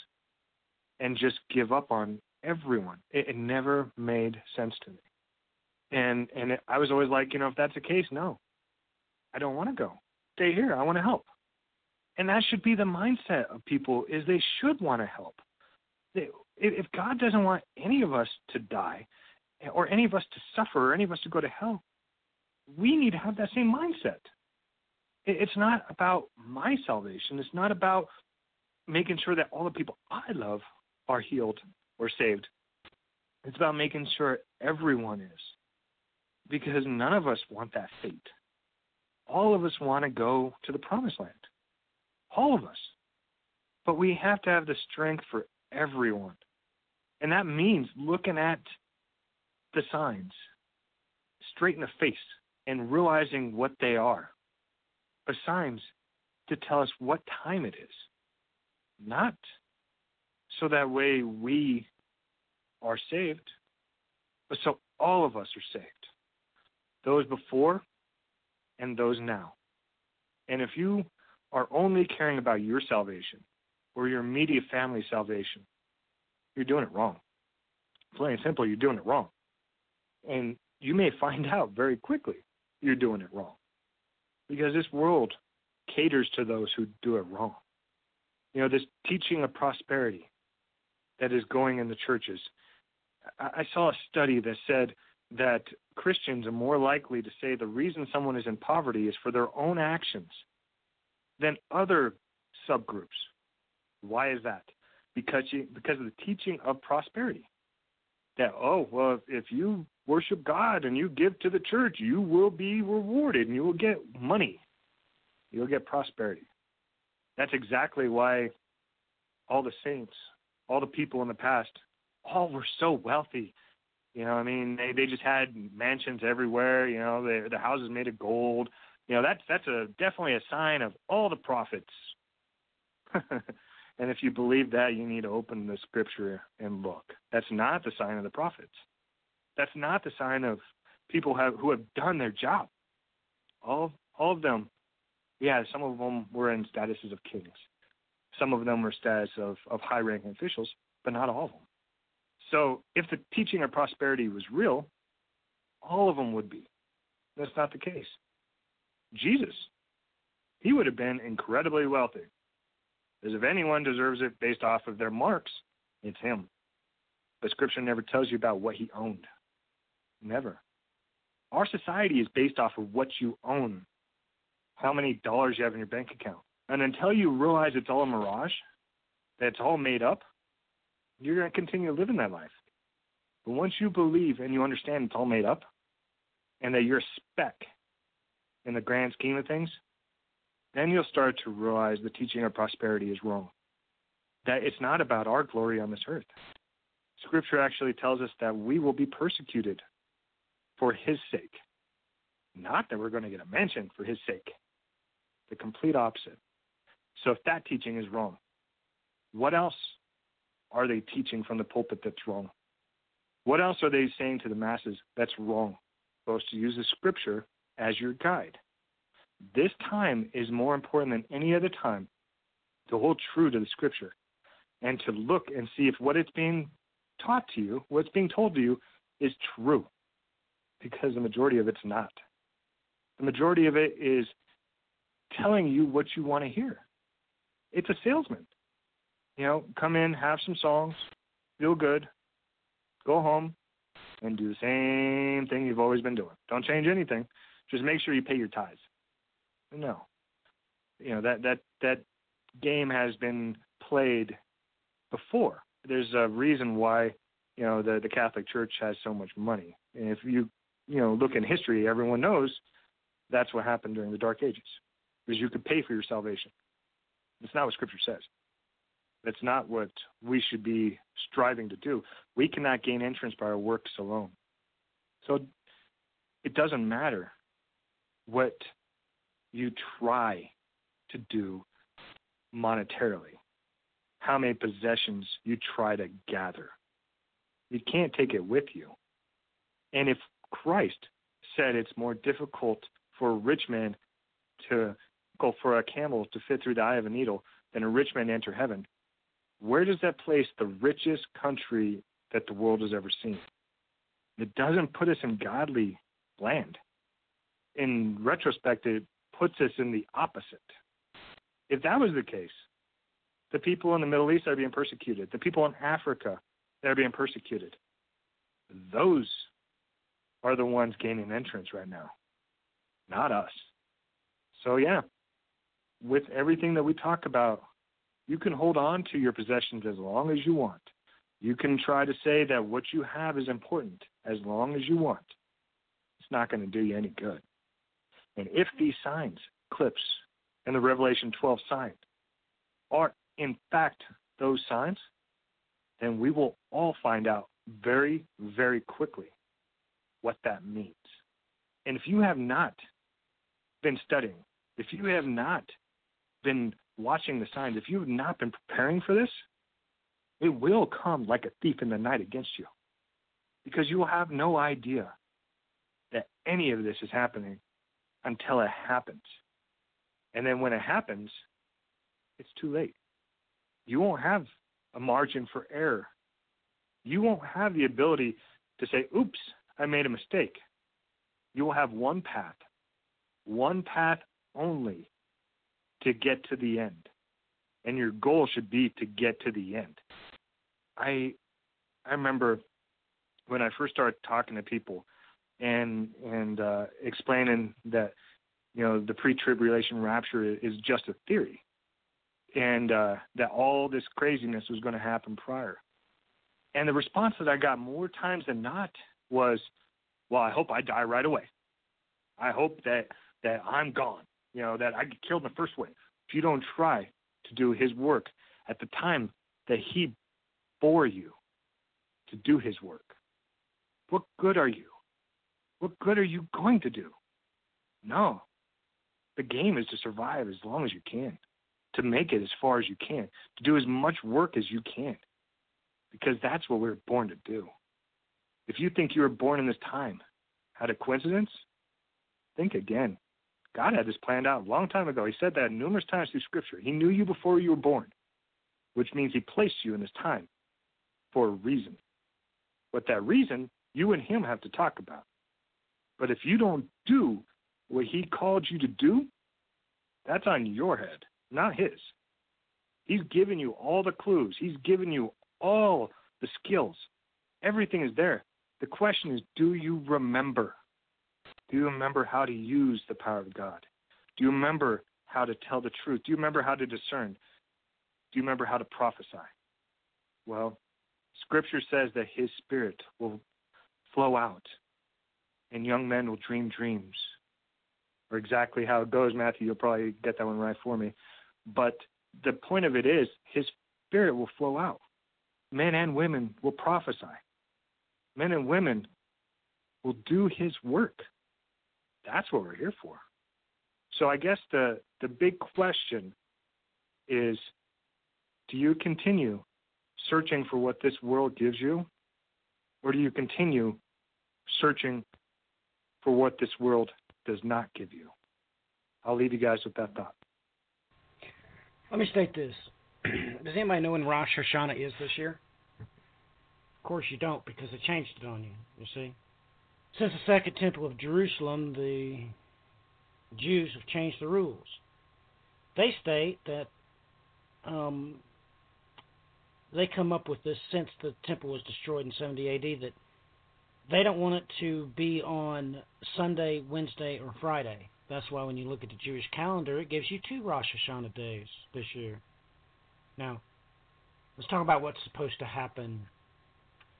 and just give up on everyone. It, it never made sense to me. And and it, I was always like, you know, if that's the case, no, I don't want to go. Stay here. I want to help. And that should be the mindset of people: is they should want to help. If God doesn't want any of us to die, or any of us to suffer, or any of us to go to hell, we need to have that same mindset. It's not about my salvation. It's not about making sure that all the people I love are healed or saved. It's about making sure everyone is. Because none of us want that fate. All of us want to go to the promised land. All of us. But we have to have the strength for everyone. And that means looking at the signs straight in the face and realizing what they are. The signs to tell us what time it is, not so that way we are saved, but so all of us are saved. Those before and those now. And if you are only caring about your salvation or your immediate family salvation, you're doing it wrong. Plain and simple, you're doing it wrong. And you may find out very quickly you're doing it wrong. Because this world caters to those who do it wrong. You know, this teaching of prosperity that is going in the churches. I saw a study that said that Christians are more likely to say the reason someone is in poverty is for their own actions than other subgroups. Why is that? Because you, because of the teaching of prosperity. That oh well, if you worship God and you give to the church, you will be rewarded and you will get money. You'll get prosperity. That's exactly why all the saints all the people in the past, all were so wealthy. You know, I mean, they they just had mansions everywhere. You know, they, the houses made of gold. You know, that's that's a definitely a sign of all the prophets. and if you believe that, you need to open the scripture and look. That's not the sign of the prophets. That's not the sign of people have, who have done their job. All all of them, yeah, some of them were in statuses of kings. Some of them were status of, of high ranking officials, but not all of them. So if the teaching of prosperity was real, all of them would be. That's not the case. Jesus, he would have been incredibly wealthy. Because if anyone deserves it based off of their marks, it's him. But Scripture never tells you about what he owned. Never. Our society is based off of what you own, how many dollars you have in your bank account. And until you realize it's all a mirage, that it's all made up, you're going to continue living that life. But once you believe and you understand it's all made up, and that you're a speck in the grand scheme of things, then you'll start to realize the teaching of prosperity is wrong. That it's not about our glory on this earth. Scripture actually tells us that we will be persecuted for his sake. Not that we're going to get a mansion for his sake. The complete opposite. So if that teaching is wrong, what else are they teaching from the pulpit that's wrong? What else are they saying to the masses that's wrong? Supposed to use the scripture as your guide. This time is more important than any other time to hold true to the scripture and to look and see if what it's being taught to you, what's being told to you, is true. Because the majority of it's not. The majority of it is telling you what you want to hear. It's a salesman. You know, come in, have some songs, feel good, go home, and do the same thing you've always been doing. Don't change anything. Just make sure you pay your tithes. No. You know, that that that game has been played before. There's a reason why, you know, the the Catholic Church has so much money. And if you, you know, look in history, everyone knows that's what happened during the Dark Ages. Because you could pay for your salvation. It's not what Scripture says. That's not what we should be striving to do. We cannot gain entrance by our works alone. So it doesn't matter what you try to do monetarily, how many possessions you try to gather. You can't take it with you. And if Christ said it's more difficult for a rich man to go for a camel to fit through the eye of a needle than a rich man to enter heaven, where does that place the richest country that the world has ever seen? It doesn't put us in godly land. In retrospect, it puts us in the opposite. If that was the case, the people in the Middle East are being persecuted, the people in Africa that are being persecuted, those are the ones gaining entrance right now, not us. So, yeah, with everything that we talk about you can hold on to your possessions as long as you want. You can try to say that what you have is important as long as you want. It's not going to do you any good. And if these signs, clips, and the Revelation 12 sign are in fact those signs, then we will all find out very, very quickly what that means. And if you have not been studying, if you have not been watching the signs, if you have not been preparing for this, it will come like a thief in the night against you. Because you will have no idea that any of this is happening until it happens. And then when it happens, it's too late. You won't have a margin for error. You won't have the ability to say, oops, I made a mistake. You will have one path, one path only to get to the end. And your goal should be to get to the end. I I remember when I first started talking to people and and uh, explaining that you know the pre-tribulation rapture is just a theory, and uh, that all this craziness was going to happen prior. And the response that I got more times than not was, "Well, I hope I die right away. I hope that that I'm gone you know, that I get killed in the first wave. If you don't try to do his work at the time that he bore you to do his work, what good are you? What good are you going to do? No. The game is to survive as long as you can, to make it as far as you can, to do as much work as you can, because that's what we we're born to do. If you think you were born in this time had a coincidence, think again. God had this planned out a long time ago. He said that numerous times through Scripture. He knew you before you were born, which means He placed you in this time for a reason. But that reason, you and Him have to talk about. But if you don't do what He called you to do, that's on your head, not His. He's given you all the clues, He's given you all the skills. Everything is there. The question is, do you remember? Do you remember how to use the power of God? Do you remember how to tell the truth? Do you remember how to discern? Do you remember how to prophesy? Well, Scripture says that His Spirit will flow out and young men will dream dreams. or exactly how it goes, Matthew. You'll probably get that one right for me. But the point of it is, His Spirit will flow out. Men and women will prophesy. Men and women will do His work. That's what we're here for. So I guess the the big question is, do you continue searching for what this world gives you, or do you continue searching for what this world does not give you? I'll leave you guys with that thought. Let me state this. Does anybody know when Rosh Hashanah is this year? Of course you don't because they changed it on you, you see. Since the Second Temple of Jerusalem, the Jews have changed the rules. They state that um, they come up with this since the temple was destroyed in 70 AD that they don't want it to be on Sunday, Wednesday, or Friday. That's why when you look at the Jewish calendar, it gives you two Rosh Hashanah days this year. Now, let's talk about what's supposed to happen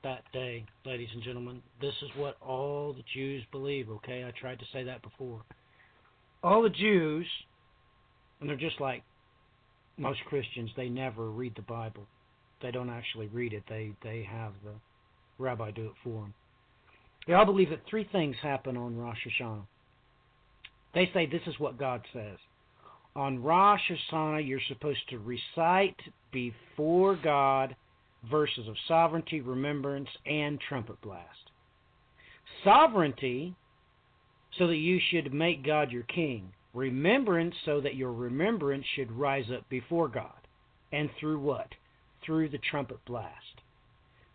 that day, ladies and gentlemen. This is what all the Jews believe, okay? I tried to say that before. All the Jews, and they're just like most Christians, they never read the Bible. They don't actually read it. They they have the rabbi do it for them. They all believe that three things happen on Rosh Hashanah. They say this is what God says. On Rosh Hashanah, you're supposed to recite before God verses of sovereignty, remembrance, and trumpet blast. Sovereignty, so that you should make God your king. Remembrance, so that your remembrance should rise up before God. And through what? Through the trumpet blast.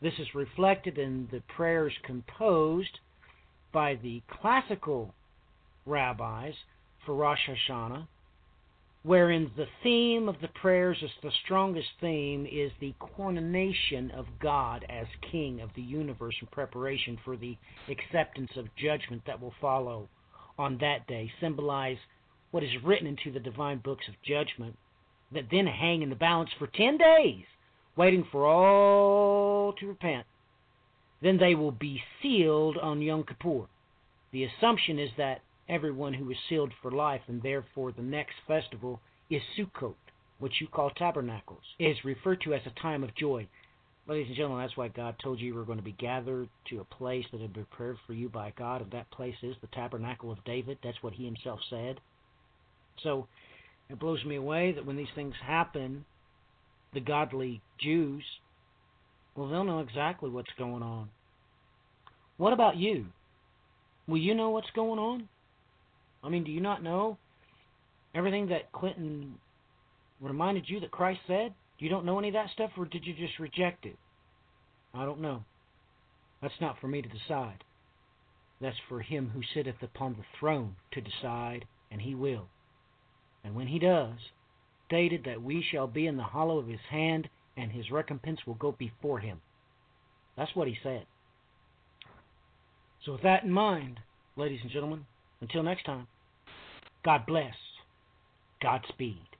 This is reflected in the prayers composed by the classical rabbis for Rosh Hashanah wherein the theme of the prayers is the strongest theme is the coronation of God as King of the universe in preparation for the acceptance of judgment that will follow on that day, symbolize what is written into the divine books of judgment that then hang in the balance for ten days, waiting for all to repent. Then they will be sealed on Yom Kippur. The assumption is that everyone who is sealed for life, and therefore the next festival is Sukkot, which you call tabernacles, is referred to as a time of joy. Ladies and gentlemen, that's why God told you you were going to be gathered to a place that had been prepared for you by God, and that place is the tabernacle of David. That's what he himself said. So it blows me away that when these things happen, the godly Jews, well, they'll know exactly what's going on. What about you? Will you know what's going on? I mean, do you not know everything that Clinton reminded you that Christ said? You don't know any of that stuff, or did you just reject it? I don't know. That's not for me to decide. That's for him who sitteth upon the throne to decide, and he will. And when he does, stated that we shall be in the hollow of his hand, and his recompense will go before him. That's what he said. So, with that in mind, ladies and gentlemen, until next time, God bless. Godspeed.